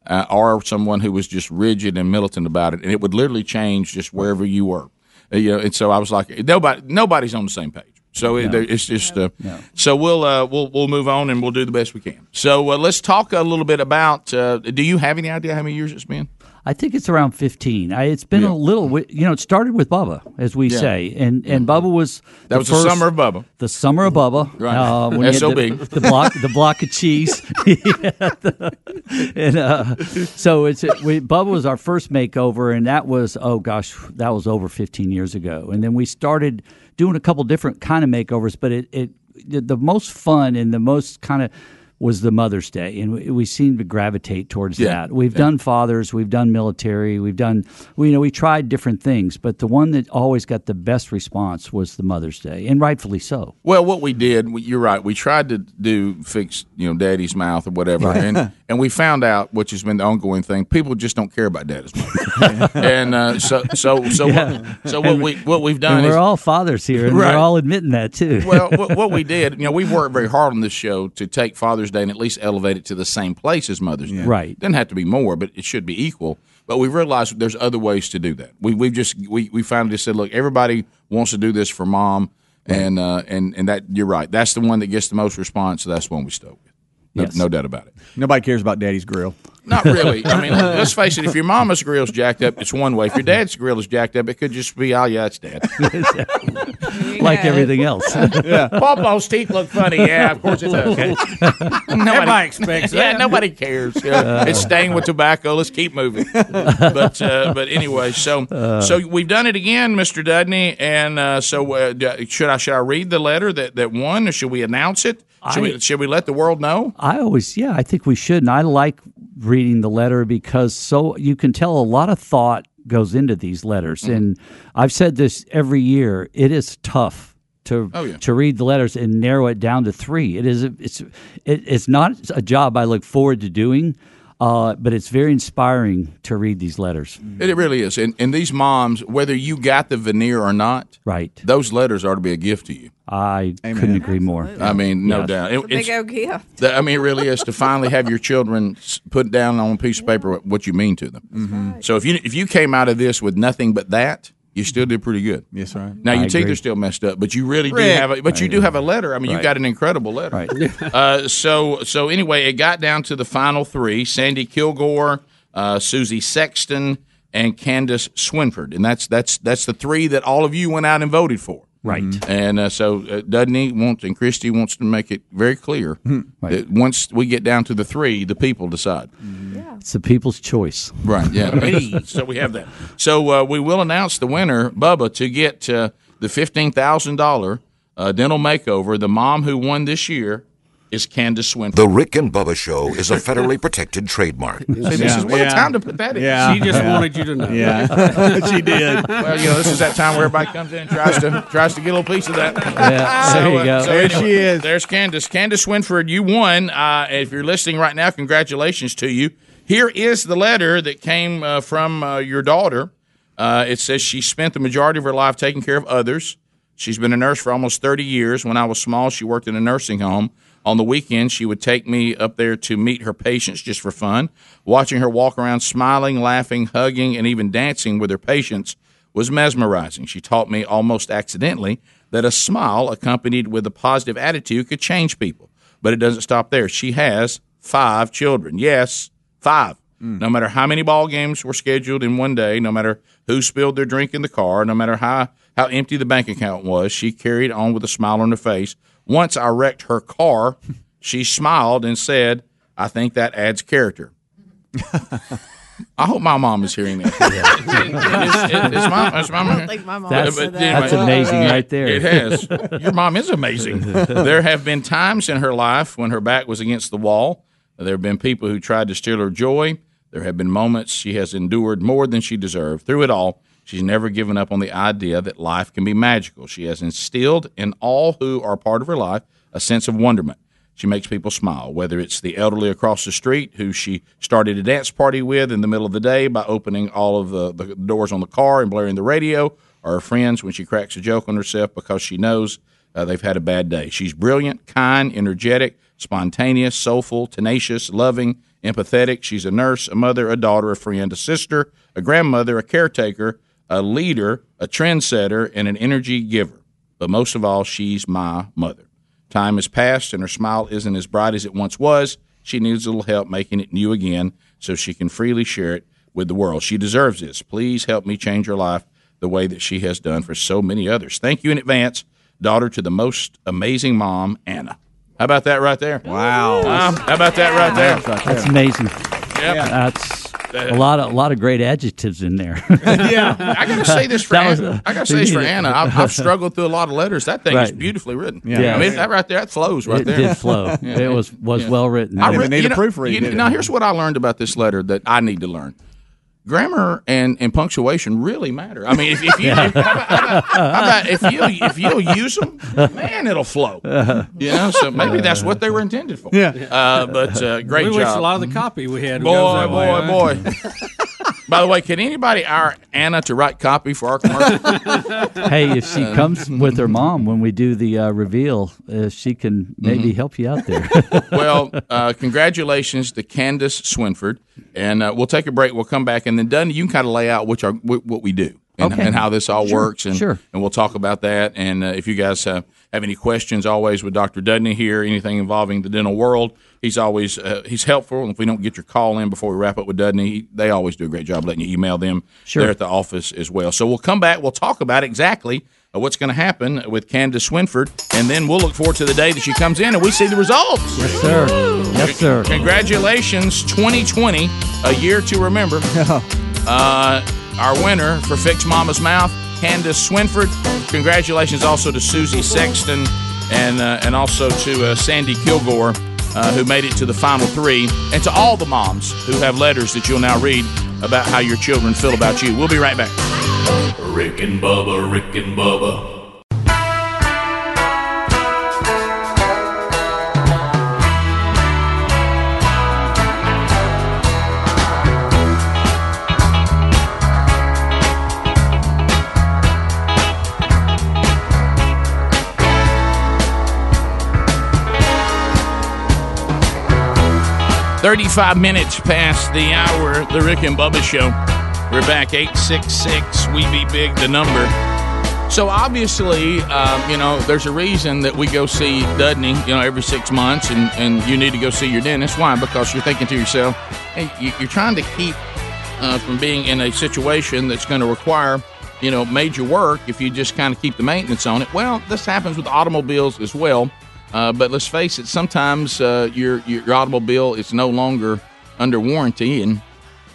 Speaker 15: uh, or someone who was just rigid and militant about it, and it would literally change just wherever you were. Uh, you know, and so I was like, nobody, nobody's on the same page. So it,
Speaker 18: No.
Speaker 15: it's just, uh, so we'll uh, we'll we'll move on and we'll do the best we can. So uh, let's talk a little bit about. Uh, do you have any idea how many years it's been?
Speaker 18: I think it's around 15. I, it's been a little, you know, it started with Bubba, as we
Speaker 15: Yeah.
Speaker 18: say, and and Bubba was
Speaker 15: That was the summer of Bubba.
Speaker 18: The summer of Bubba,
Speaker 15: Right.
Speaker 18: Uh, when
Speaker 15: SOB.
Speaker 18: the, the block, the block of cheese, Yeah, *laughs* *laughs* and uh, so it's we, Bubba was our first makeover, and that was oh gosh, that was over 15 years ago, and then we started doing a couple different kind of makeovers, but it it the most fun and the most kind of was the Mother's Day, and we, we seem to gravitate towards
Speaker 15: Yeah.
Speaker 18: that. We've
Speaker 15: Yeah.
Speaker 18: done fathers, we've done military, we've done we you know we tried different things, but the one that always got the best response was the Mother's Day, and rightfully so.
Speaker 15: Well, what we did, we- you're right. We tried to do fix, you know, Daddy's mouth or whatever, and *laughs* and we found out, which has been the ongoing thing. People just don't care about Daddy's mouth, *laughs* and uh, so so so
Speaker 18: Yeah.
Speaker 15: what, so what
Speaker 18: And-
Speaker 15: we what we've done
Speaker 18: and we're all fathers here, and
Speaker 15: Right.
Speaker 18: we're all admitting that too.
Speaker 15: well, what, what we did, you know, we've worked very hard on this show to take Father's Day and at least elevate it to the same place as Mother's Day.
Speaker 18: Right.
Speaker 15: It Doesn't have to be more, but it should be equal. But we've realized there's other ways to do that. We we've just we we finally just said, look, everybody wants to do this for mom, and uh, and and that you're right. That's the one that gets the most response. So that's the one we stuck with. No,
Speaker 2: Yes.
Speaker 15: no doubt about it.
Speaker 2: Nobody cares about Daddy's grill.
Speaker 15: Not really. I mean, *laughs* let's face it. If your mama's grill's jacked up, it's one way. If your dad's grill is jacked up, it could just be, oh yeah, it's dad. *laughs*
Speaker 18: like everything else. *laughs*
Speaker 15: yeah. Pawpaw's teeth look funny. Yeah, of course it does.
Speaker 16: Everybody expects
Speaker 15: Yeah, nobody cares. Yeah.
Speaker 16: Uh.
Speaker 15: it's stained with tobacco. Let's keep moving. But uh, but anyway, so
Speaker 16: Uh.
Speaker 15: so we've done it again, Mister Dudney. And uh, so uh, should I should I read the letter that, that won, or should we announce it? Should,
Speaker 18: I-
Speaker 15: we, should we let the world know?
Speaker 18: I always, yeah, I think we should. And I like reading the letter because so you can tell a lot of thought goes into these letters.
Speaker 15: Mm-hmm.
Speaker 18: And I've said this every year. It is tough to
Speaker 15: Oh, yeah.
Speaker 18: to read the letters and narrow it down to three. It is it's it, it's not a job I look forward to doing. Uh, but it's very inspiring to read these letters.
Speaker 15: It, it really is. And, and these moms, whether you got the veneer or not,
Speaker 18: right?
Speaker 15: Those letters are to be a gift to you.
Speaker 18: I couldn't agree more.
Speaker 15: I mean, no
Speaker 18: Yes.
Speaker 15: doubt. It-
Speaker 20: It's a big old gift.
Speaker 15: that- I mean, it really is to finally have your children put down on a piece of paper what- what you mean to them.
Speaker 2: Mm-hmm.
Speaker 15: So if you if you came out of this with nothing but that, you still did pretty good.
Speaker 2: Yes, right.
Speaker 15: Now
Speaker 2: I
Speaker 15: your teeth
Speaker 2: agree.
Speaker 15: are still messed up, but you really do have a but you do have a letter. I mean, you got an incredible letter. Right. *laughs* uh, so so anyway, it got down to the final three: Sandy Kilgore, uh, Susie Sexton, and Candace Swinford, and that's that's that's the three that all of you went out and voted for.
Speaker 18: Right.
Speaker 15: And uh, so uh, Dudney wants and Christie wants to make it very clear
Speaker 2: Hmm.
Speaker 15: that once we get down to the three, the people decide. Yeah.
Speaker 18: It's the people's choice.
Speaker 15: Right. Yeah. *laughs* Hey, so we have that. So uh, we will announce the winner, Bubba, to get uh, the fifteen thousand dollar uh, dental makeover. The mom who won this year is Candace Swinford.
Speaker 19: The Rick and Bubba Show is a federally protected trademark. *laughs*
Speaker 15: See, this is what a time to put that in.
Speaker 19: Yeah. She just wanted you to know.
Speaker 2: Yeah. *laughs* She did.
Speaker 15: Well, you know, this is that time where everybody comes in and tries to tries to get a little piece of that.
Speaker 18: Yeah, there *laughs* you go.
Speaker 2: There she is.
Speaker 15: There's Candace. Candace Swinford, you won. Uh, if you're listening right now, congratulations to you. Here is the letter that came uh, from uh, your daughter. Uh, it says she spent the majority of her life taking care of others. She's been a nurse for almost 30 years. When I was small, she worked in a nursing home. On the weekends, she would take me up there to meet her patients just for fun. Watching her walk around smiling, laughing, hugging, and even dancing with her patients was mesmerizing. She taught me almost accidentally that a smile accompanied with a positive attitude could change people. But it doesn't stop there. She has five children. Yes, five. Mm. No matter how many ball games were scheduled in one day, no matter who spilled their drink in the car, no matter how, how empty the bank account was, she carried on with a smile on her face. Once I wrecked her car, she smiled and said, I think that adds character. I hope my mom is hearing that. It's- it- it's my- it's my-
Speaker 20: I don't think my mom
Speaker 18: That's-
Speaker 20: said that.
Speaker 18: that's amazing right there.
Speaker 15: It has. Your mom is amazing. there have been times in her life when her back was against the wall. There have been people who tried to steal her joy. There have been moments she has endured more than she deserved. Through it all, she's never given up on the idea that life can be magical. She has instilled in all who are part of her life a sense of wonderment. She makes people smile, whether it's the elderly across the street who she started a dance party with in the middle of the day by opening all of the, the doors on the car and blaring the radio, or her friends when she cracks a joke on herself because she knows uh, they've had a bad day. She's brilliant, kind, energetic, spontaneous, soulful, tenacious, loving, empathetic. She's a nurse, a mother, a daughter, a friend, a sister, a grandmother, a caretaker, a leader, a trendsetter, and an energy giver. But most of all, she's my mother. Time has passed and her smile isn't as bright as it once was. She needs a little help making it new again so she can freely share it with the world. She deserves this. Please help me change her life the way that she has done for so many others. Thank you in advance, daughter to the most amazing mom, Anna. How about that right there?
Speaker 2: Wow.
Speaker 15: Um, how about that right there?
Speaker 18: That's amazing.
Speaker 15: Yep.
Speaker 18: That's a lot of a lot of great adjectives in there. *laughs*
Speaker 15: yeah, I gotta say this for
Speaker 18: That was
Speaker 15: Anna.
Speaker 18: a-
Speaker 15: I gotta *laughs* say this for Anna. I've, I've *laughs* struggled through a lot of letters. That thing is beautifully written.
Speaker 18: Yeah.
Speaker 15: I mean that right there, that flows right
Speaker 18: It
Speaker 15: there.
Speaker 18: did flow. It was- was well written.
Speaker 15: I
Speaker 18: Didn't
Speaker 15: re-
Speaker 18: need
Speaker 15: you
Speaker 18: a proofread,
Speaker 15: you-
Speaker 18: did?
Speaker 15: Now here's what I learned about this letter that I need to learn. Grammar and, and punctuation really matter. I mean, if, if you *laughs* if, how about, how about- if you if you'll use them, man, it'll flow. You know, so maybe that's what they were intended for.
Speaker 16: Yeah.
Speaker 15: Uh, but uh, great
Speaker 16: we
Speaker 15: job.
Speaker 16: wish a lot of the copy we had.
Speaker 15: Boy,
Speaker 16: goes that
Speaker 15: boy,
Speaker 16: way,
Speaker 15: boy. *laughs* By the way, can anybody hire Anna to write copy for our commercial? *laughs*
Speaker 18: hey, if she comes with her mom when we do the uh, reveal, uh, she can maybe
Speaker 15: Mhm.
Speaker 18: help you out there. *laughs*
Speaker 15: well, uh, congratulations to Candace Swinford, and uh, we'll take a break. We'll come back, and then Dun, you can kind of lay out which are wh- what we do and,
Speaker 18: Okay.
Speaker 15: and how this all
Speaker 18: Sure,
Speaker 15: works, and
Speaker 18: sure.
Speaker 15: and we'll talk about that. And uh, if you guys uh, have any questions, always with Doctor Dudney here, anything involving the dental world, he's always uh, he's helpful. And if we don't get your call in before we wrap up with Dudney, they always do a great job letting you email them.
Speaker 18: Sure.
Speaker 15: They're at the office as well. So we'll come back. We'll talk about exactly. uh, What's going to happen with Candace Swinford, and then we'll look forward to the day that she comes in and we see the results.
Speaker 18: yes, sir. Yes, sir.
Speaker 15: Congratulations, 2020, a year to remember. *laughs* uh, our winner for Fix Mama's Mouth, Candace Swinford. Congratulations also to Susie Sexton and uh, and also to uh, Sandy Kilgore, uh, who made it to the final three, and to all the moms who have letters that you'll now read about how your children feel about you. We'll be right back.
Speaker 6: Rick and Bubba, Rick and Bubba.
Speaker 15: 35 minutes past the hour, the Rick and Bubba Show. We're back, 866 We Be Big, the number. So obviously, um, you know, there's a reason that we go see Dudney, you know, every six months, and, and you need to go see your dentist. Why? Because you're thinking to yourself, hey, you, you're trying to keep uh, from being in a situation that's going to require, you know, major work if you just kind of keep the maintenance on it. Well, this happens with automobiles as well. Uh, but let's face it, sometimes uh, your, your automobile is no longer under warranty, and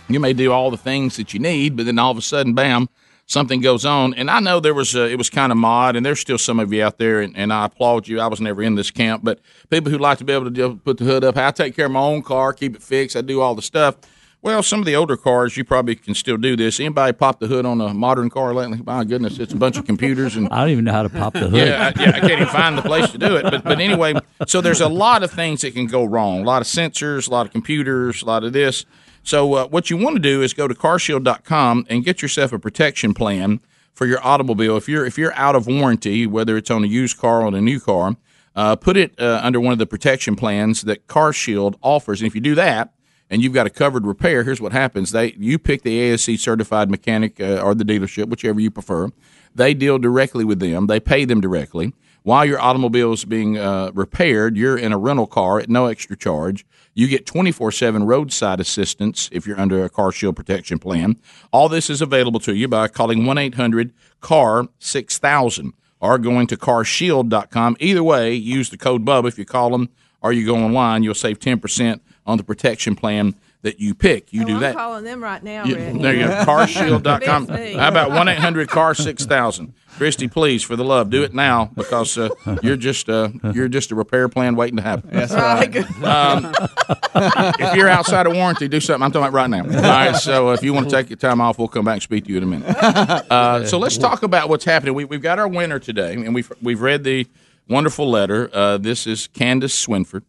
Speaker 15: you may do all the things that you need, but then all of a sudden, bam, something goes on. And I know there was a, it was kind of mod, and there's still some of you out there, and, and I applaud you. I was never in this camp, but people who like to be able to put the hood up, I take care of my own car, keep it fixed, I do all the stuff. Well, some of the older cars, you probably can still do this. Anybody pop the hood on a modern car lately? My goodness, it's a bunch of computers and *laughs*
Speaker 18: I don't even know how to pop the hood.
Speaker 15: yeah, I, yeah, I can't even find the place to do it. But but anyway, so there's a lot of things that can go wrong. A lot of sensors, a lot of computers, a lot of this. So uh, what you want to do is go to carshield.com and get yourself a protection plan for your automobile. If you're if you're out of warranty, whether it's on a used car or on a new car, uh, put it uh, under one of the protection plans that CarShield offers. And if you do that, and you've got a covered repair, here's what happens: they you pick the ASE certified mechanic uh, or the dealership, whichever you prefer. They deal directly with them. They pay them directly. While your automobile is being uh, repaired, you're in a rental car at no extra charge. You get 24 7 roadside assistance if you're under a car shield protection plan. All this is available to you by calling 1 800 CAR 6000 or going to carshield.com. Either way, use the code BUB if you call them or you go online. You'll save 10% on the protection plan that you pick. You do
Speaker 20: I'm
Speaker 15: that.
Speaker 20: calling them right now,
Speaker 15: You- there you go. *laughs* Carshield.com. How about 1 800 CAR 6000? Christy, please, for the love, do it now because uh, you're just uh, you're just a repair plan waiting to happen.
Speaker 2: That's right.
Speaker 15: Um, *laughs* if you're outside of warranty, do something. I'm talking about right now. All right. So if you want to take your time off, we'll come back and speak to you in a minute. Uh, so let's talk about what's happening. We, we've got our winner today, and we've we've read the wonderful letter. Uh, this is Candace Swinford.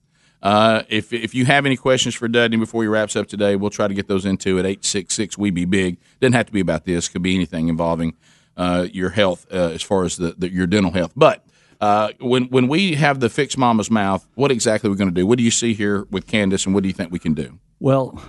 Speaker 15: Uh, if if you have any questions for Dudney before he wraps up today, we'll try to get those into at eight six six. We be big. Doesn't have to be about this. Could be anything involving uh, your health uh, as far as the, the your dental health. But uh, when when we have the fix mama's mouth, what exactly are we going to do? What do you see here with Candace, and what do you think we can do?
Speaker 18: Well,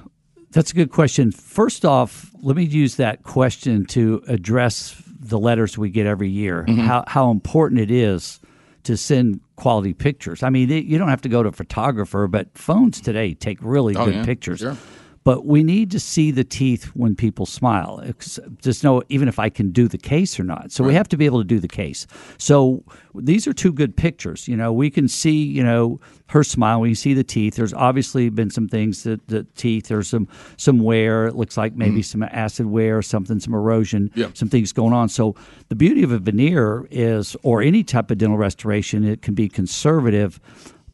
Speaker 18: that's a good question. First off, let me use that question to address the letters we get every year.
Speaker 15: Mm-hmm.
Speaker 18: How how important it is to send quality pictures. I mean, you don't have to go to a photographer, but phones today take really
Speaker 15: Oh,
Speaker 18: good
Speaker 15: yeah,
Speaker 18: pictures.
Speaker 15: sure.
Speaker 18: But we need to see the teeth when people smile. It's just know even if I can do the case or not. So we have to be able to do the case. So these are two good pictures. You know, we can see you know her smile. We can see the teeth. There's obviously been some things that the teeth. There's some some wear. It looks like maybe mm. some acid wear, or something, some erosion, some things going on. So the beauty of a veneer is, or any type of dental restoration, it can be conservative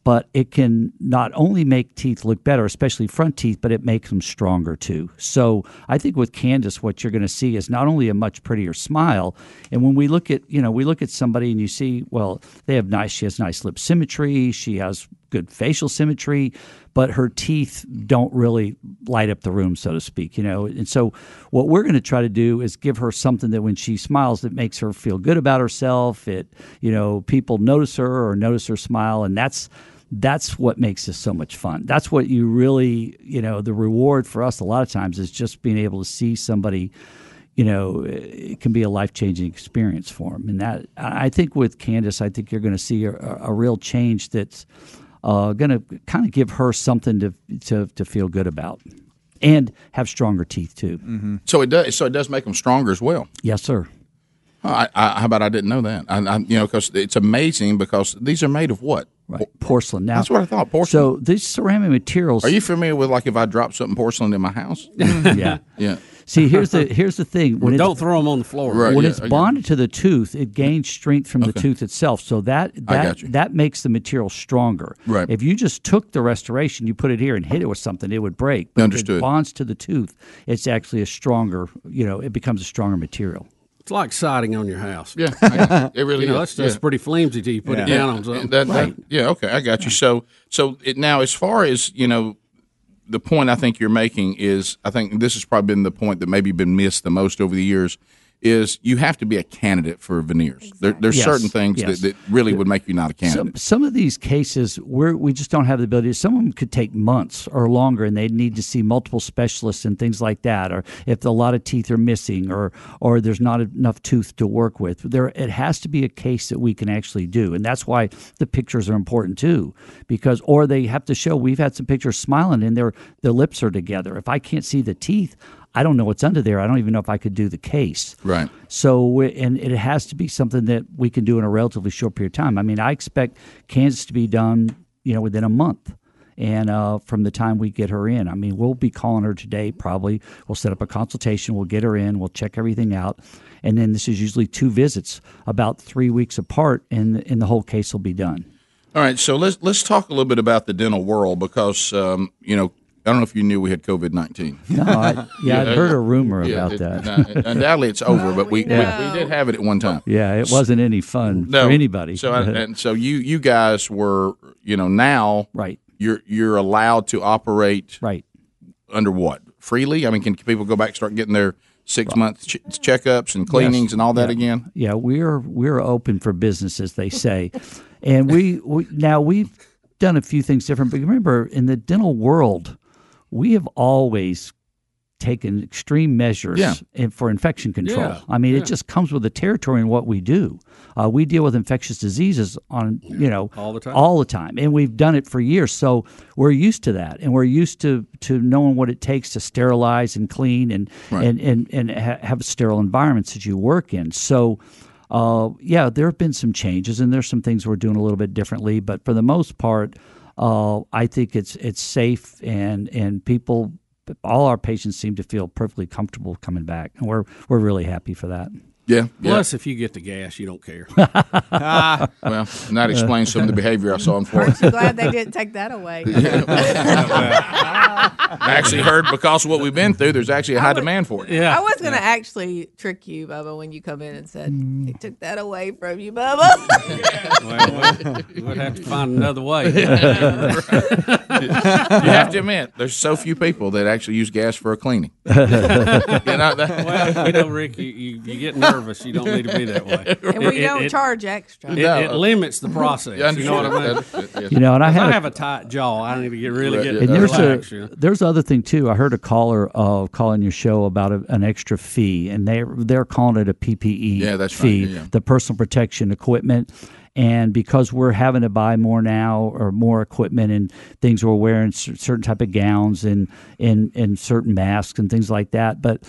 Speaker 18: but it can not only make teeth look better, especially front teeth, but it makes them stronger too. So I think with Candace, what you're going to see is not only a much prettier smile, and when we look at you know we look at somebody and you see well they have nice she has nice lip symmetry, she has good facial symmetry, but her teeth don't really light up the room, so to speak. You know, and so what we're going to try to do is give her something that when she smiles, that makes her feel good about herself. It you know people notice her or notice her smile, and that's that's what makes this so much fun. That's what you really, you know, the reward for us a lot of times is just being able to see somebody, you know, it can be a life changing experience for them. And that, I think with Candace, I think you're going to see a, a real change that's uh, going to kind of give her something to, to, to feel good about and have stronger teeth too.
Speaker 15: Mm-hmm. So it does. So it does make them stronger as well.
Speaker 18: Yes, sir.
Speaker 15: I, I, how about I didn't know that? I, I, you know, because it's amazing because these are made of what?
Speaker 18: Right. Porcelain. Now,
Speaker 15: That's what I thought. Porcelain.
Speaker 18: So these ceramic materials.
Speaker 15: Are you familiar with like if I drop something porcelain in my house? *laughs*
Speaker 18: yeah.
Speaker 15: Yeah.
Speaker 18: See, here's the here's the thing.
Speaker 16: Well, don't throw them on the floor.
Speaker 15: Right,
Speaker 18: when
Speaker 15: yeah,
Speaker 18: it's
Speaker 15: I get it.
Speaker 18: bonded to the tooth, it gains strength from the tooth itself. So that that that makes the material stronger.
Speaker 15: Right.
Speaker 18: If you just took the restoration, you put it here and hit it with something, it would break. But if
Speaker 15: Understood.
Speaker 18: it bonds to the tooth, it's actually a stronger. You know, it becomes a stronger material.
Speaker 16: It's like siding on your house.
Speaker 15: Yeah, *laughs* I it. It really
Speaker 16: you know,
Speaker 15: is.
Speaker 16: That's, that's
Speaker 15: Yeah.
Speaker 16: pretty flimsy till you put it
Speaker 15: Yeah.
Speaker 16: down on something.
Speaker 15: That- that- yeah, okay, I got you. So, so it, now as far as you know, the point I think you're making is, I think this has probably been the point that maybe been missed the most over the years. Is you have to be a candidate for veneers. There, there's
Speaker 18: Yes,
Speaker 15: certain things
Speaker 18: yes.
Speaker 15: that, that really would make you not a candidate.
Speaker 18: Some some of these cases where we just don't have the ability. Some of them could take months or longer, and they need to see multiple specialists and things like that. Or if a lot of teeth are missing, or or there's not enough tooth to work with, there it has to be a case that we can actually do, and that's why the pictures are important too. Because or they have to show we've had some pictures smiling and their their lips are together. If I can't see the teeth. I don't know what's under there. I don't even know if I could do the case.
Speaker 15: Right.
Speaker 18: So, and it has to be something that we can do in a relatively short period of time. I mean, I expect Candace to be done, you know, within a month. And uh, from the time we get her in, I mean, we'll be calling her today. Probably, we'll set up a consultation. We'll get her in. We'll check everything out, and then this is usually two visits, about three weeks apart, and and the whole case will be done.
Speaker 15: All right, so let's let's talk a little bit about the dental world because um, you know I don't know if you knew we had COVID nineteen. *laughs*
Speaker 18: No, I- yeah, I'd heard a rumor about that.
Speaker 15: undoubtedly, it's over, but we,
Speaker 18: Yeah.
Speaker 15: we we did have it at one time.
Speaker 18: Yeah, it wasn't any fun
Speaker 15: No.
Speaker 18: for anybody.
Speaker 15: So I, and so you you guys were you know now
Speaker 18: right
Speaker 15: you're you're allowed to operate
Speaker 18: right
Speaker 15: under what freely? I mean, can people go back and start getting their six month ch- checkups and cleanings
Speaker 18: Yes.
Speaker 15: and all that
Speaker 18: Yeah.
Speaker 15: again?
Speaker 18: Yeah, we're we're open for business, as they say, and we, we now we've done a few things different. But remember, in the dental world, we have always taken extreme measures
Speaker 15: Yeah.
Speaker 18: in, for infection control.
Speaker 15: Yeah,
Speaker 18: I mean,
Speaker 15: yeah.
Speaker 18: it just comes with the territory in what we do. Uh, we deal with infectious diseases on you know
Speaker 16: All the time.
Speaker 18: all the time, and we've done it for years. So we're used to that, and we're used to to knowing what it takes to sterilize and clean and
Speaker 15: Right.
Speaker 18: and and and ha- have sterile environments that you work in. So. Uh, yeah, there have been some changes, and there's some things we're doing a little bit differently. But for the most part, uh, I think it's it's safe, and and people, all our patients seem to feel perfectly comfortable coming back, and we're we're really happy for that.
Speaker 15: Yeah.
Speaker 16: Plus, if you get the gas, you don't care. *laughs*
Speaker 15: well, and that explains some of the behavior I saw in Florida.
Speaker 20: Aren't you glad they didn't take that away? *laughs*
Speaker 15: I actually heard because of what we've been through, there's actually a high demand for it. Yeah.
Speaker 20: I was going to actually trick you, Bubba, when you come in and said,
Speaker 15: Mm.
Speaker 20: they took that away from you, Bubba. *laughs*
Speaker 16: well, we'll have to find another way.
Speaker 15: you have to admit, there's so few people that actually use gas for a cleaning. you know, that-
Speaker 16: well, you know, Rick, you, you, you get nervous. You don't need to be that way. *laughs*
Speaker 20: and we don't
Speaker 16: it-
Speaker 20: charge extra.
Speaker 16: It, it limits the process.
Speaker 15: Yeah,
Speaker 16: you know what I mean?
Speaker 15: understood.
Speaker 18: You know, and I
Speaker 16: 'Cause
Speaker 18: had a-
Speaker 16: have a tight jaw. I need to get really get
Speaker 18: And there's
Speaker 16: relaxed.
Speaker 18: a there's other thing too. I heard a caller uh, calling your show about a, an extra fee, and they they're calling it a PPE
Speaker 15: Yeah, that's right.
Speaker 18: fee,
Speaker 15: Yeah, yeah.
Speaker 18: the personal protection equipment. And because we're having to buy more now or more equipment and things we're wearing cer- certain type of gowns and, and, and certain masks and things like that. But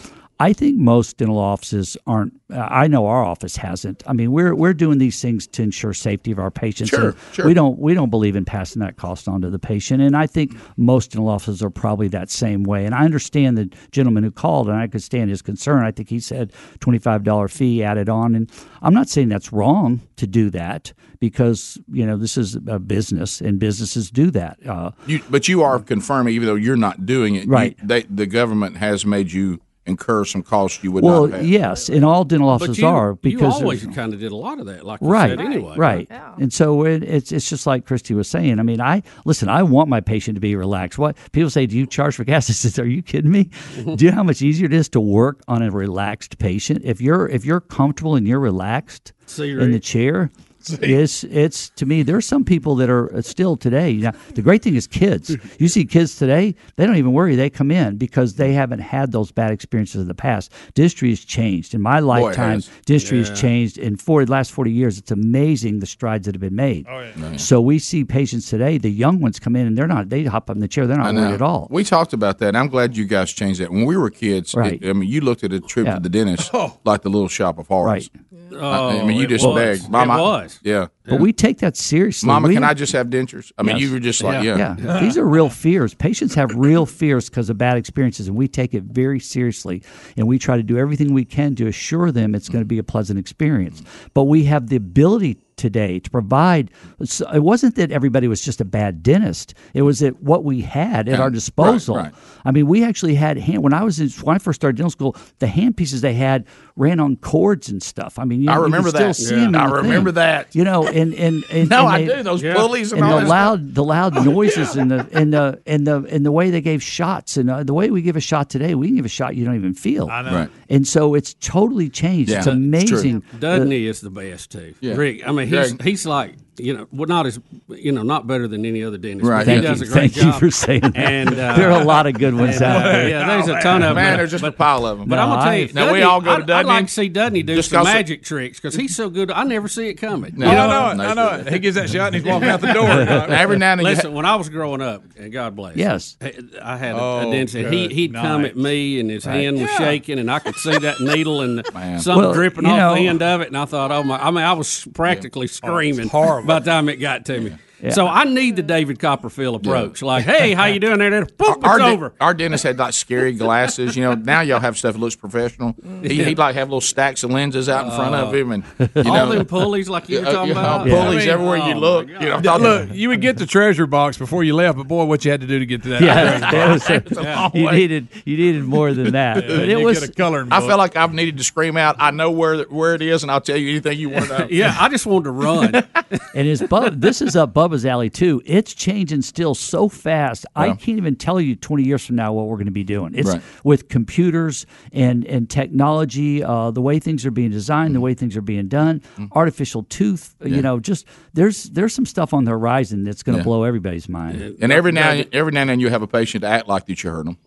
Speaker 18: I think most dental offices aren't. Uh, I know our office hasn't. I mean, we're we're doing these things to ensure safety of our patients.
Speaker 15: Sure, sure.
Speaker 18: We don't we don't believe in passing that cost on to the patient, and I think most dental offices are probably that same way. And I understand the gentleman who called, and I could stand his concern. I think he said twenty five dollar fee added on, and I'm not saying that's wrong to do that because you know this is a business, and businesses do that. Uh,
Speaker 15: You, but you are confirming, even though you're not doing it, you-
Speaker 18: Right.
Speaker 15: they, the government has made you incur some costs you would
Speaker 18: well,
Speaker 15: not have.
Speaker 18: yes, and all dental
Speaker 16: But
Speaker 18: offices
Speaker 16: you,
Speaker 18: are because
Speaker 16: you always kind of did a lot of that, like you
Speaker 18: right,
Speaker 16: said anyway.
Speaker 18: Right. And so it, it's it's just like Christy was saying. I mean, I listen. I want my patient to be relaxed. What people say? Do you charge for gas? *laughs* I said, Are you kidding me? Mm-hmm. do you know how much easier it is to work on a relaxed patient? If you're if you're comfortable and you're relaxed
Speaker 16: See,
Speaker 18: in the chair. *laughs* It's it's to me. There's some people that are uh, still today. Now, the great thing is kids. You see kids today; they don't even worry. They come in because they haven't had those bad experiences in the past. Dentistry has changed in my lifetime.
Speaker 15: has.
Speaker 18: Dentistry
Speaker 15: Yeah.
Speaker 18: has changed in for the last forty years. It's amazing the strides that have been made.
Speaker 15: Oh, yeah.
Speaker 18: So we see patients today. The young ones come in and they're not. They hop up in the chair. They're not worried at all.
Speaker 15: We talked about that. and I'm glad you guys changed that. When we were kids,
Speaker 18: Right.
Speaker 15: it- I mean, you looked at a trip
Speaker 18: Yeah.
Speaker 15: to the dentist like the little shop of horrors.
Speaker 18: Right.
Speaker 15: I, I mean, you
Speaker 16: Oh,
Speaker 15: just
Speaker 16: was.
Speaker 15: begged.
Speaker 16: It
Speaker 15: Mama,
Speaker 16: was.
Speaker 15: Yeah.
Speaker 18: But we take that seriously.
Speaker 15: Mama,
Speaker 18: We
Speaker 15: can I just have dentures? I mean,
Speaker 18: Yes.
Speaker 15: you were just like, yeah.
Speaker 18: yeah. These are real fears. Patients have real fears because of bad experiences, and we take it very seriously. And we try to do everything we can to assure them it's going to be a pleasant experience. But we have the ability today to provide. so It wasn't that everybody was just a bad dentist. It was that what we had at
Speaker 15: Yeah.
Speaker 18: our disposal.
Speaker 15: Right, right.
Speaker 18: I mean, we actually had hand when I was in, when I first started dental school. The hand pieces they had ran on cords and stuff. I mean, you,
Speaker 15: I
Speaker 18: you
Speaker 15: remember
Speaker 18: still
Speaker 15: that.
Speaker 18: see
Speaker 15: Yeah.
Speaker 18: them
Speaker 15: I
Speaker 18: the
Speaker 15: remember
Speaker 18: thing.
Speaker 15: that.
Speaker 18: You know, and and, and
Speaker 15: No,
Speaker 18: and
Speaker 15: I
Speaker 18: they-
Speaker 15: do. Those pulleys and
Speaker 18: and
Speaker 15: all
Speaker 18: the
Speaker 15: that
Speaker 18: loud the loud noises and the and the and the and the way they gave shots and uh, the way we give a shot today, we can give a shot you don't even feel.
Speaker 16: I know. Right.
Speaker 18: And so it's totally changed.
Speaker 16: Yeah,
Speaker 18: it's
Speaker 16: it's true.
Speaker 18: amazing.
Speaker 16: Dudney is the best too.
Speaker 18: Yeah.
Speaker 16: Rick, I mean, he's
Speaker 18: Greg.
Speaker 16: he's like you know, well, not as you know, not better than any other dentist.
Speaker 18: Right.
Speaker 16: He
Speaker 18: Thank
Speaker 16: does
Speaker 18: you.
Speaker 16: a great
Speaker 18: Thank you
Speaker 16: job.
Speaker 18: for saying that.
Speaker 16: And uh,
Speaker 18: There are a lot of good ones
Speaker 16: and,
Speaker 18: out
Speaker 16: uh,
Speaker 18: there.
Speaker 16: Yeah, there's a ton of them.
Speaker 15: Man, there's just
Speaker 16: but-
Speaker 15: a pile of them.
Speaker 16: But I'm gonna tell you,
Speaker 15: Now we all go to
Speaker 16: I'd, I'd
Speaker 15: Dudney.
Speaker 16: like to see Dudney do
Speaker 15: Just
Speaker 16: some
Speaker 15: 'cause-
Speaker 16: magic tricks because he's so good. I never see it coming.
Speaker 15: No,
Speaker 16: You
Speaker 15: I
Speaker 16: know?
Speaker 15: know it, I know it.
Speaker 4: He gives that shot and he's walking out the door. *laughs*
Speaker 15: Every now and then
Speaker 16: Listen, when I was growing up, and God bless.
Speaker 18: Yes.
Speaker 16: I had a,
Speaker 4: Oh,
Speaker 16: a dentist. He he'd come at me, and his hand was shaking, and I could see that needle and something dripping off the end of it. And I thought, oh my! I mean, I was practically screaming
Speaker 4: horrible.
Speaker 16: By the time it got to me.
Speaker 18: Yeah.
Speaker 16: So I need the David Copperfield approach. Like, hey, how you doing there? *laughs* Then, Poof, it's
Speaker 15: our, de-
Speaker 16: over.
Speaker 15: our dentist had like scary glasses. You know, now y'all have stuff that looks professional. He, he'd like have little stacks of lenses out in front of him, and you
Speaker 16: All
Speaker 15: know,
Speaker 16: them pulleys like you were talking
Speaker 15: yeah,
Speaker 16: about.
Speaker 15: pulleys
Speaker 16: I mean,
Speaker 15: everywhere
Speaker 16: oh
Speaker 15: you look. You know, I'm
Speaker 4: Look, you would get the treasure box before you left, but boy, what you had to do to get to that.
Speaker 18: Yeah,
Speaker 4: treasure
Speaker 18: that was
Speaker 4: box.
Speaker 18: a-
Speaker 4: Yeah.
Speaker 18: you needed you needed more than that.
Speaker 4: Yeah,
Speaker 18: but it was
Speaker 4: a coloring
Speaker 15: I felt like I've needed to scream out. I know where where it is, and I'll tell you anything you want to know. *laughs*
Speaker 16: Yeah, I just wanted to run. *laughs*
Speaker 18: and his Bub, this is up Bubba's alley too. It's changing still so fast. I can't even tell you 20 years from now what we're going to be doing. It's
Speaker 15: Right.
Speaker 18: with computers and and technology, uh, the way things are being designed, the way things are being done, artificial tooth.
Speaker 15: Mm-hmm. Yeah.
Speaker 18: You know, just there's there's some stuff on the horizon that's going to
Speaker 15: Yeah.
Speaker 18: blow everybody's mind.
Speaker 15: And every now every now and then you have a patient act like that you heard them.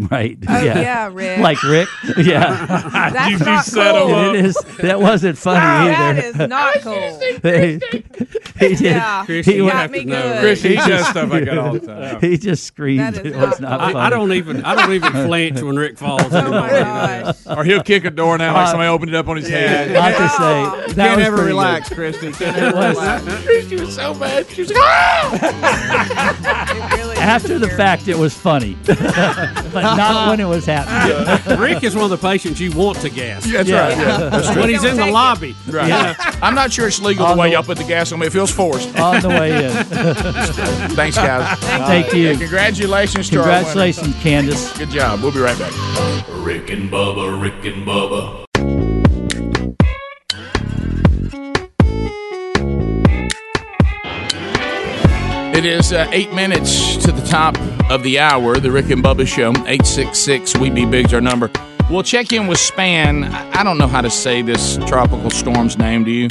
Speaker 15: *laughs*
Speaker 18: Right?
Speaker 20: Oh, yeah, Rick.
Speaker 18: Like Rick. *laughs* Yeah.
Speaker 20: That's
Speaker 18: You- you
Speaker 20: not
Speaker 18: set 'em
Speaker 20: cool.
Speaker 18: up. It is. That wasn't *laughs* funny
Speaker 20: No,
Speaker 18: either.
Speaker 20: that is not cool.
Speaker 18: he, he did.
Speaker 20: Yeah,
Speaker 18: he
Speaker 20: got me good.
Speaker 4: Chris, he
Speaker 18: he
Speaker 4: does
Speaker 18: just-
Speaker 4: stuff like that all the time.
Speaker 18: He just screamed.
Speaker 20: That is
Speaker 18: It was
Speaker 20: not
Speaker 18: not
Speaker 16: I,
Speaker 18: funny.
Speaker 16: I don't even I don't even flinch when Rick falls.
Speaker 20: Oh my gosh.
Speaker 4: Or he'll kick a door now like
Speaker 18: Uh,
Speaker 4: somebody opened it up on his head.
Speaker 18: I have to say, that
Speaker 2: Can't
Speaker 18: was
Speaker 2: ever relax,
Speaker 18: good.
Speaker 2: Christy. Can't ever
Speaker 18: was-
Speaker 2: relax.
Speaker 15: She was so mad. She was like, "Ah!"
Speaker 20: Really
Speaker 18: After the fact, it was funny, but not when it was happening. *laughs*
Speaker 16: Rick is one of the patients you want to gas.
Speaker 15: That's
Speaker 18: Yeah.
Speaker 15: right. Yeah, that's.
Speaker 16: When he's in the
Speaker 20: Take it.
Speaker 16: lobby.
Speaker 15: Right.
Speaker 18: Yeah.
Speaker 15: I'm not sure it's legal
Speaker 18: On
Speaker 15: the way
Speaker 18: the-
Speaker 15: y'all put the gas on me. It feels forced.
Speaker 18: On the way in. *laughs*
Speaker 15: Thanks, guys.
Speaker 18: Thank you.
Speaker 15: And congratulations to our.
Speaker 18: Congratulations, Candace.
Speaker 15: Good job. We'll be right back.
Speaker 6: Rick and Bubba, Rick and Bubba.
Speaker 15: It is uh, eight minutes to the top of the hour. The Rick and Bubba Show. Eight six six. We be big's our number. We'll check in with Spann. I don't know how to say this tropical storm's name. Do you?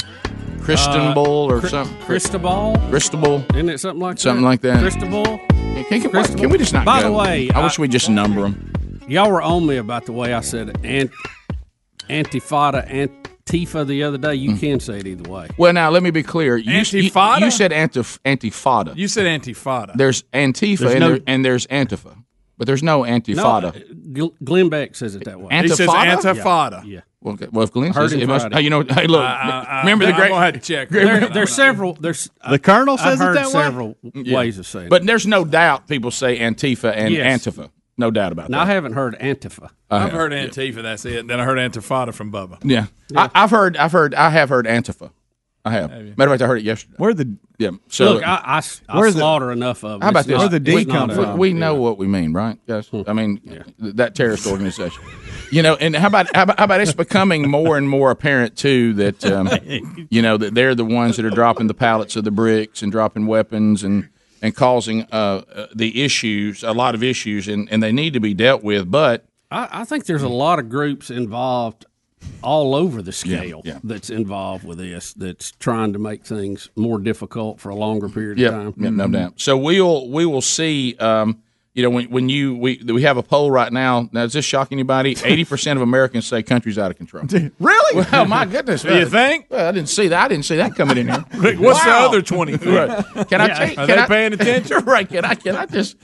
Speaker 15: Cristobal or
Speaker 16: Cri-
Speaker 15: something?
Speaker 16: Cristobal?
Speaker 15: Cristobal.
Speaker 16: Isn't it something like that?
Speaker 15: Something
Speaker 16: that?
Speaker 15: like that.
Speaker 16: Cristobal?
Speaker 15: Can, can-
Speaker 16: Cristobal?
Speaker 15: can we just not
Speaker 16: By
Speaker 15: go?
Speaker 16: the way,
Speaker 15: I
Speaker 16: I-
Speaker 15: wish we just number them.
Speaker 16: Y'all were on me about the way I said ant, antifada, Antifa the other day. You mm. can say it either way.
Speaker 15: Well, now let me be clear. You, you,
Speaker 16: Antifada?
Speaker 15: you said antif- antifada.
Speaker 4: You said antifada.
Speaker 15: There's Antifa
Speaker 16: There's
Speaker 15: and,
Speaker 16: no-
Speaker 15: there, and there's Antifa, but there's no Antifada.
Speaker 16: No, uh, Glenn Beck says it that way.
Speaker 15: He says
Speaker 4: antifada.
Speaker 16: Yeah.
Speaker 15: Well, okay. well, if Glenn says it, it must, hey, you know, hey, look,
Speaker 4: I- I-
Speaker 15: remember the
Speaker 4: I'm
Speaker 15: great.
Speaker 4: gonna have to check. *laughs*
Speaker 16: There, there's several. There's
Speaker 3: The Colonel
Speaker 16: I've
Speaker 3: says it
Speaker 16: heard
Speaker 3: that way?
Speaker 16: several
Speaker 15: Yeah.
Speaker 16: ways of saying. it.
Speaker 15: But there's no doubt people say Antifa and
Speaker 16: Yes.
Speaker 15: Antifa. No doubt about
Speaker 16: that. I haven't heard Antifa.
Speaker 15: I
Speaker 4: I've
Speaker 15: have,
Speaker 4: heard
Speaker 15: yeah.
Speaker 4: Antifa. That's it. Then I heard Antifada from Bubba.
Speaker 15: Yeah, I, I've heard. I've heard. I have heard Antifa. I have. Matter of fact, I heard it yesterday.
Speaker 2: Where the
Speaker 15: Yeah. So
Speaker 16: Look, I, I, I
Speaker 2: Where's the-
Speaker 16: slaughter enough of them.
Speaker 15: How about
Speaker 16: It's
Speaker 15: this?
Speaker 16: not-
Speaker 2: Where'd the D
Speaker 16: it's not
Speaker 2: come
Speaker 16: a-
Speaker 2: from?
Speaker 15: we know what we mean, right, guys? I mean, th- that terrorist organization. *laughs* You know, and how about, how about how about it's becoming more and more apparent too that um, *laughs* you know that they're the ones that are dropping the pallets of the bricks and dropping weapons and and causing uh, uh, the issues, a lot of issues, and, and they need to be dealt with. But
Speaker 16: I, I think there's a lot of groups involved all over the scale
Speaker 15: yeah.
Speaker 16: that's involved with this that's trying to make things more difficult for a longer period
Speaker 15: yeah,
Speaker 16: of time.
Speaker 15: yeah, no doubt. So we'll we will see. Um, you know, when when you we we have a poll right now. Now, is this shock anybody? *laughs* Eighty percent of Americans say country's out of control. *laughs*
Speaker 2: really?
Speaker 15: Well, my goodness!
Speaker 4: Do you think?
Speaker 15: Well, I didn't see that. I didn't see that coming in here. *laughs*
Speaker 4: Rick, what's the other twenty?
Speaker 15: Right. Can I
Speaker 4: Yeah.
Speaker 15: take?
Speaker 4: Are
Speaker 15: can
Speaker 4: they
Speaker 15: I,
Speaker 4: paying attention?
Speaker 15: right? Can I? Can I just?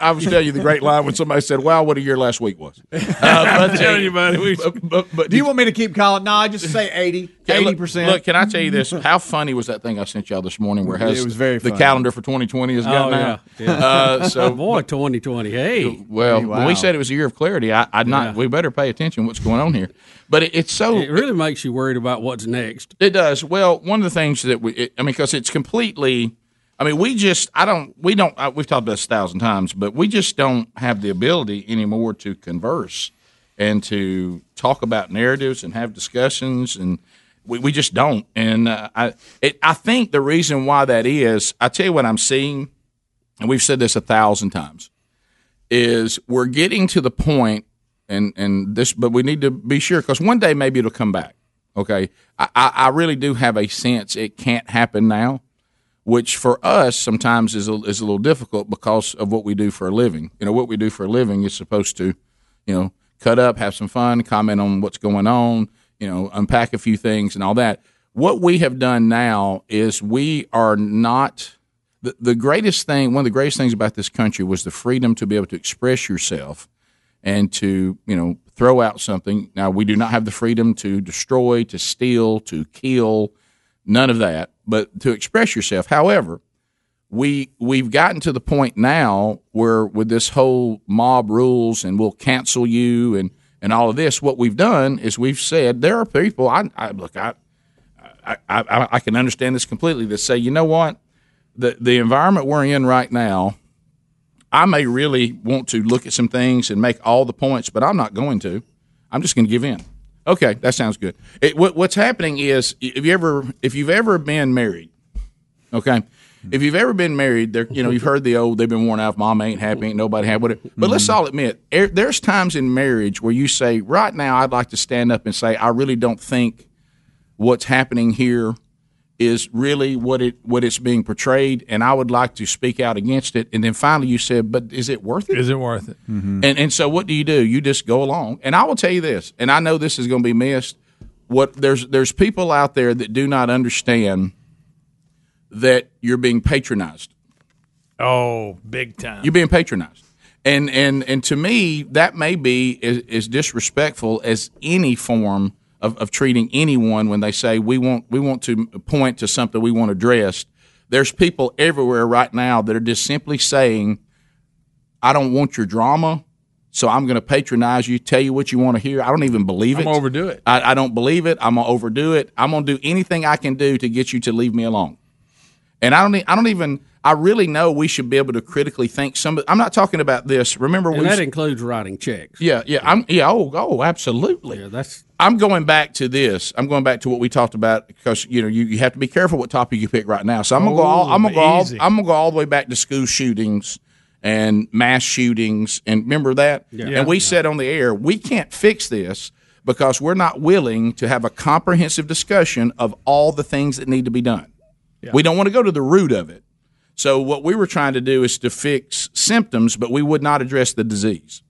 Speaker 15: I was telling you the great line when somebody said, "Wow, what a year last week was." Uh,
Speaker 4: I'm telling you, buddy. We,
Speaker 15: but, but, but
Speaker 2: Do you want me to keep calling? No, I just say 80,
Speaker 15: Okay,
Speaker 2: 80%.
Speaker 15: Look, can I tell you this? How funny was that thing I sent y'all this morning? Where it has
Speaker 2: It was very
Speaker 15: the
Speaker 2: funny.
Speaker 15: calendar for 2020 has gotten
Speaker 16: Oh,
Speaker 15: out.
Speaker 16: yeah, yeah.
Speaker 15: Uh, so
Speaker 16: Boy, 2020. Hey,
Speaker 15: well, when
Speaker 2: Wow.
Speaker 15: we said it was a year of clarity, I, I'd not.
Speaker 16: Yeah.
Speaker 15: We better pay attention what's going on here. But it, it's so
Speaker 16: it really makes you worried about what's next.
Speaker 15: It does. Well, one of the things that we, it, I mean, because it's completely. I mean, we just, I don't, we don't, uh, we've talked about this a thousand times, but we just don't have the ability anymore to converse and to talk about narratives and have discussions, and we, we just don't. And uh, I, it, I think the reason why that is, I tell you what I'm seeing, and we've said this a thousand times, is we're getting to the point, and and this, but we need to be sure because one day maybe it'll come back. Okay, I, I really do have a sense it can't happen now, which for us sometimes is a, is a little difficult because of what we do for a living. You know, what we do for a living is supposed to, you know, cut up, have some fun, comment on what's going on, you know, unpack a few things and all that. What we have done now is we are not the, the greatest thing, one of the greatest things about this country was the freedom to be able to express yourself and to, you know, throw out something. Now, we do not have the freedom to destroy, to steal, to kill, none of that, but to express yourself. However, we we've gotten to the point now where with this whole mob rules and we'll cancel you and and all of this, what we've done is we've said there are people. I, I look, I, I I I can understand this completely. That say, you know what, the the environment we're in right now, I may really want to look at some things and make all the points, but I'm not going to. I'm just going to give in. Okay, that sounds good. It, what, what's happening is, if you ever, if you've ever been married, okay, if you've ever been married, there, you know, you've heard the old, they've been worn out. Mom ain't happy, ain't nobody happy it. But let's all admit, er, there's times in marriage where you say, right now, I'd like to stand up and say, I really don't think what's happening here is really what it what it's being portrayed, and I would like to speak out against it. And then finally, you said, "But is it worth it?
Speaker 4: Is it worth it? Mm-hmm.
Speaker 15: And and so what do you do? You just go along. And I will tell you this, and I know this is going to be missed. What there's there's people out there that do not understand that you're being patronized.
Speaker 4: Oh, big time.
Speaker 15: You're being patronized. And and and to me, that may be as, as disrespectful as any form of, of treating anyone when they say we want we want to point to something we want addressed. There's people everywhere right now that are just simply saying, I don't want your drama, so I'm going to patronize you, tell you what you want to hear. I don't even believe it.
Speaker 4: I'm overdo it.
Speaker 15: I, I don't believe it. I'm gonna overdo it. I'm gonna do anything I can do to get you to leave me alone. And I don't. I don't even. I really know we should be able to critically think. Some. I'm not talking about this. Remember,
Speaker 16: And
Speaker 15: we.
Speaker 16: that includes writing checks.
Speaker 15: yeah, yeah. I'm. Yeah. Oh, oh, absolutely.
Speaker 16: Yeah, that's.
Speaker 15: I'm going back to this. I'm going back to what we talked about because you know you, you have to be careful what topic you pick right now. So I'm gonna go. All, I'm gonna go. All. I'm gonna go all the way back to school shootings and mass shootings. And remember that.
Speaker 4: Yeah.
Speaker 15: And we said on the air we can't fix this because we're not willing to have a comprehensive discussion of all the things that need to be done. We don't want to go to the root of it. So what we were trying to do is to fix symptoms, but we would not address the disease.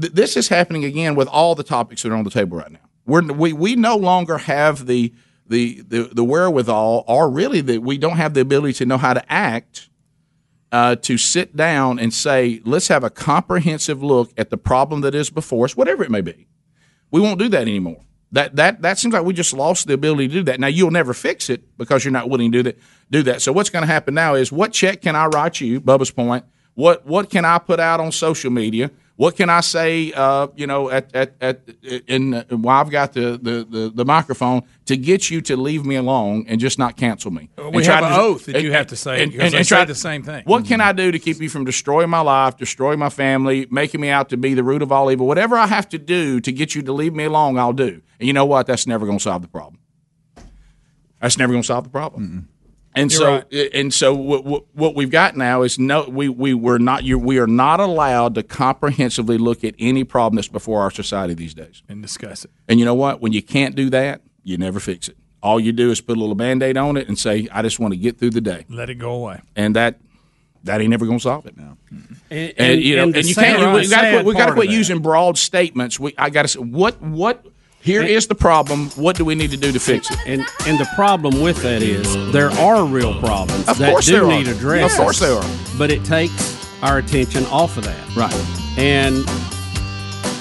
Speaker 15: Th- this is happening again with all the topics that are on the table right now. We're, we we no longer have the the the, the wherewithal, or really that we don't have the ability to know how to act. Uh, to sit down and say, let's have a comprehensive look at the problem that is before us, whatever it may be. We won't do that anymore. That that that seems like we just lost the ability to do that. Now you'll never fix it because you're not willing to do that. Do that. So what's going to happen now is what check can I write you, Bubba's point? What what can I put out on social media? What can I say? Uh, you know, at at at in uh, while I've got the, the, the, the microphone to get you to leave me alone and just not cancel me.
Speaker 4: We have an
Speaker 15: to-
Speaker 4: oath that you have to say
Speaker 15: and- and- and
Speaker 4: say
Speaker 15: try-
Speaker 4: the same thing.
Speaker 15: What can I do to keep you from destroying my life, destroying my family, making me out to be the root of all evil? Whatever I have to do to get you to leave me alone, I'll do. And you know what? That's never going to solve the problem. That's never going to solve the problem. And
Speaker 4: You're
Speaker 15: so,
Speaker 4: right.
Speaker 15: Eh, and so, what, what, what we've got now is no, we we were not you we are not allowed to comprehensively look at any problem that's before our society these days
Speaker 4: and discuss it.
Speaker 15: And you know what? When you can't do that, you never fix it. All you do is put a little band aid on it and say, "I just want to get through the day,"
Speaker 4: Let it go away.
Speaker 15: and that that ain't never going to solve it now. Mm-hmm.
Speaker 16: And,
Speaker 15: And, you know, and,
Speaker 16: the
Speaker 15: you can't. We got to quit, we got to
Speaker 16: part
Speaker 15: quit using broad statements. We, I got to say, what what here is the problem. What do we need to do to fix it?
Speaker 16: And and the problem with that is there are real problems
Speaker 15: Of
Speaker 16: that do
Speaker 15: there
Speaker 16: need addressed.
Speaker 15: Of course there are.
Speaker 16: But it takes our attention off of that.
Speaker 15: Right.
Speaker 16: And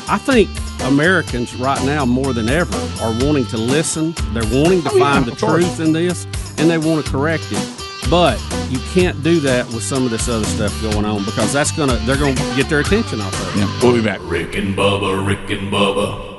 Speaker 16: I think Americans right now more than ever are wanting to listen. They're wanting to
Speaker 15: Oh, yeah,
Speaker 16: find the
Speaker 15: of course.
Speaker 16: truth in this and they want to correct it. But you can't do that with some of this other stuff going on because that's gonna they're gonna get their attention off of it.
Speaker 15: We'll be back.
Speaker 6: Rick and Bubba, Rick and Bubba.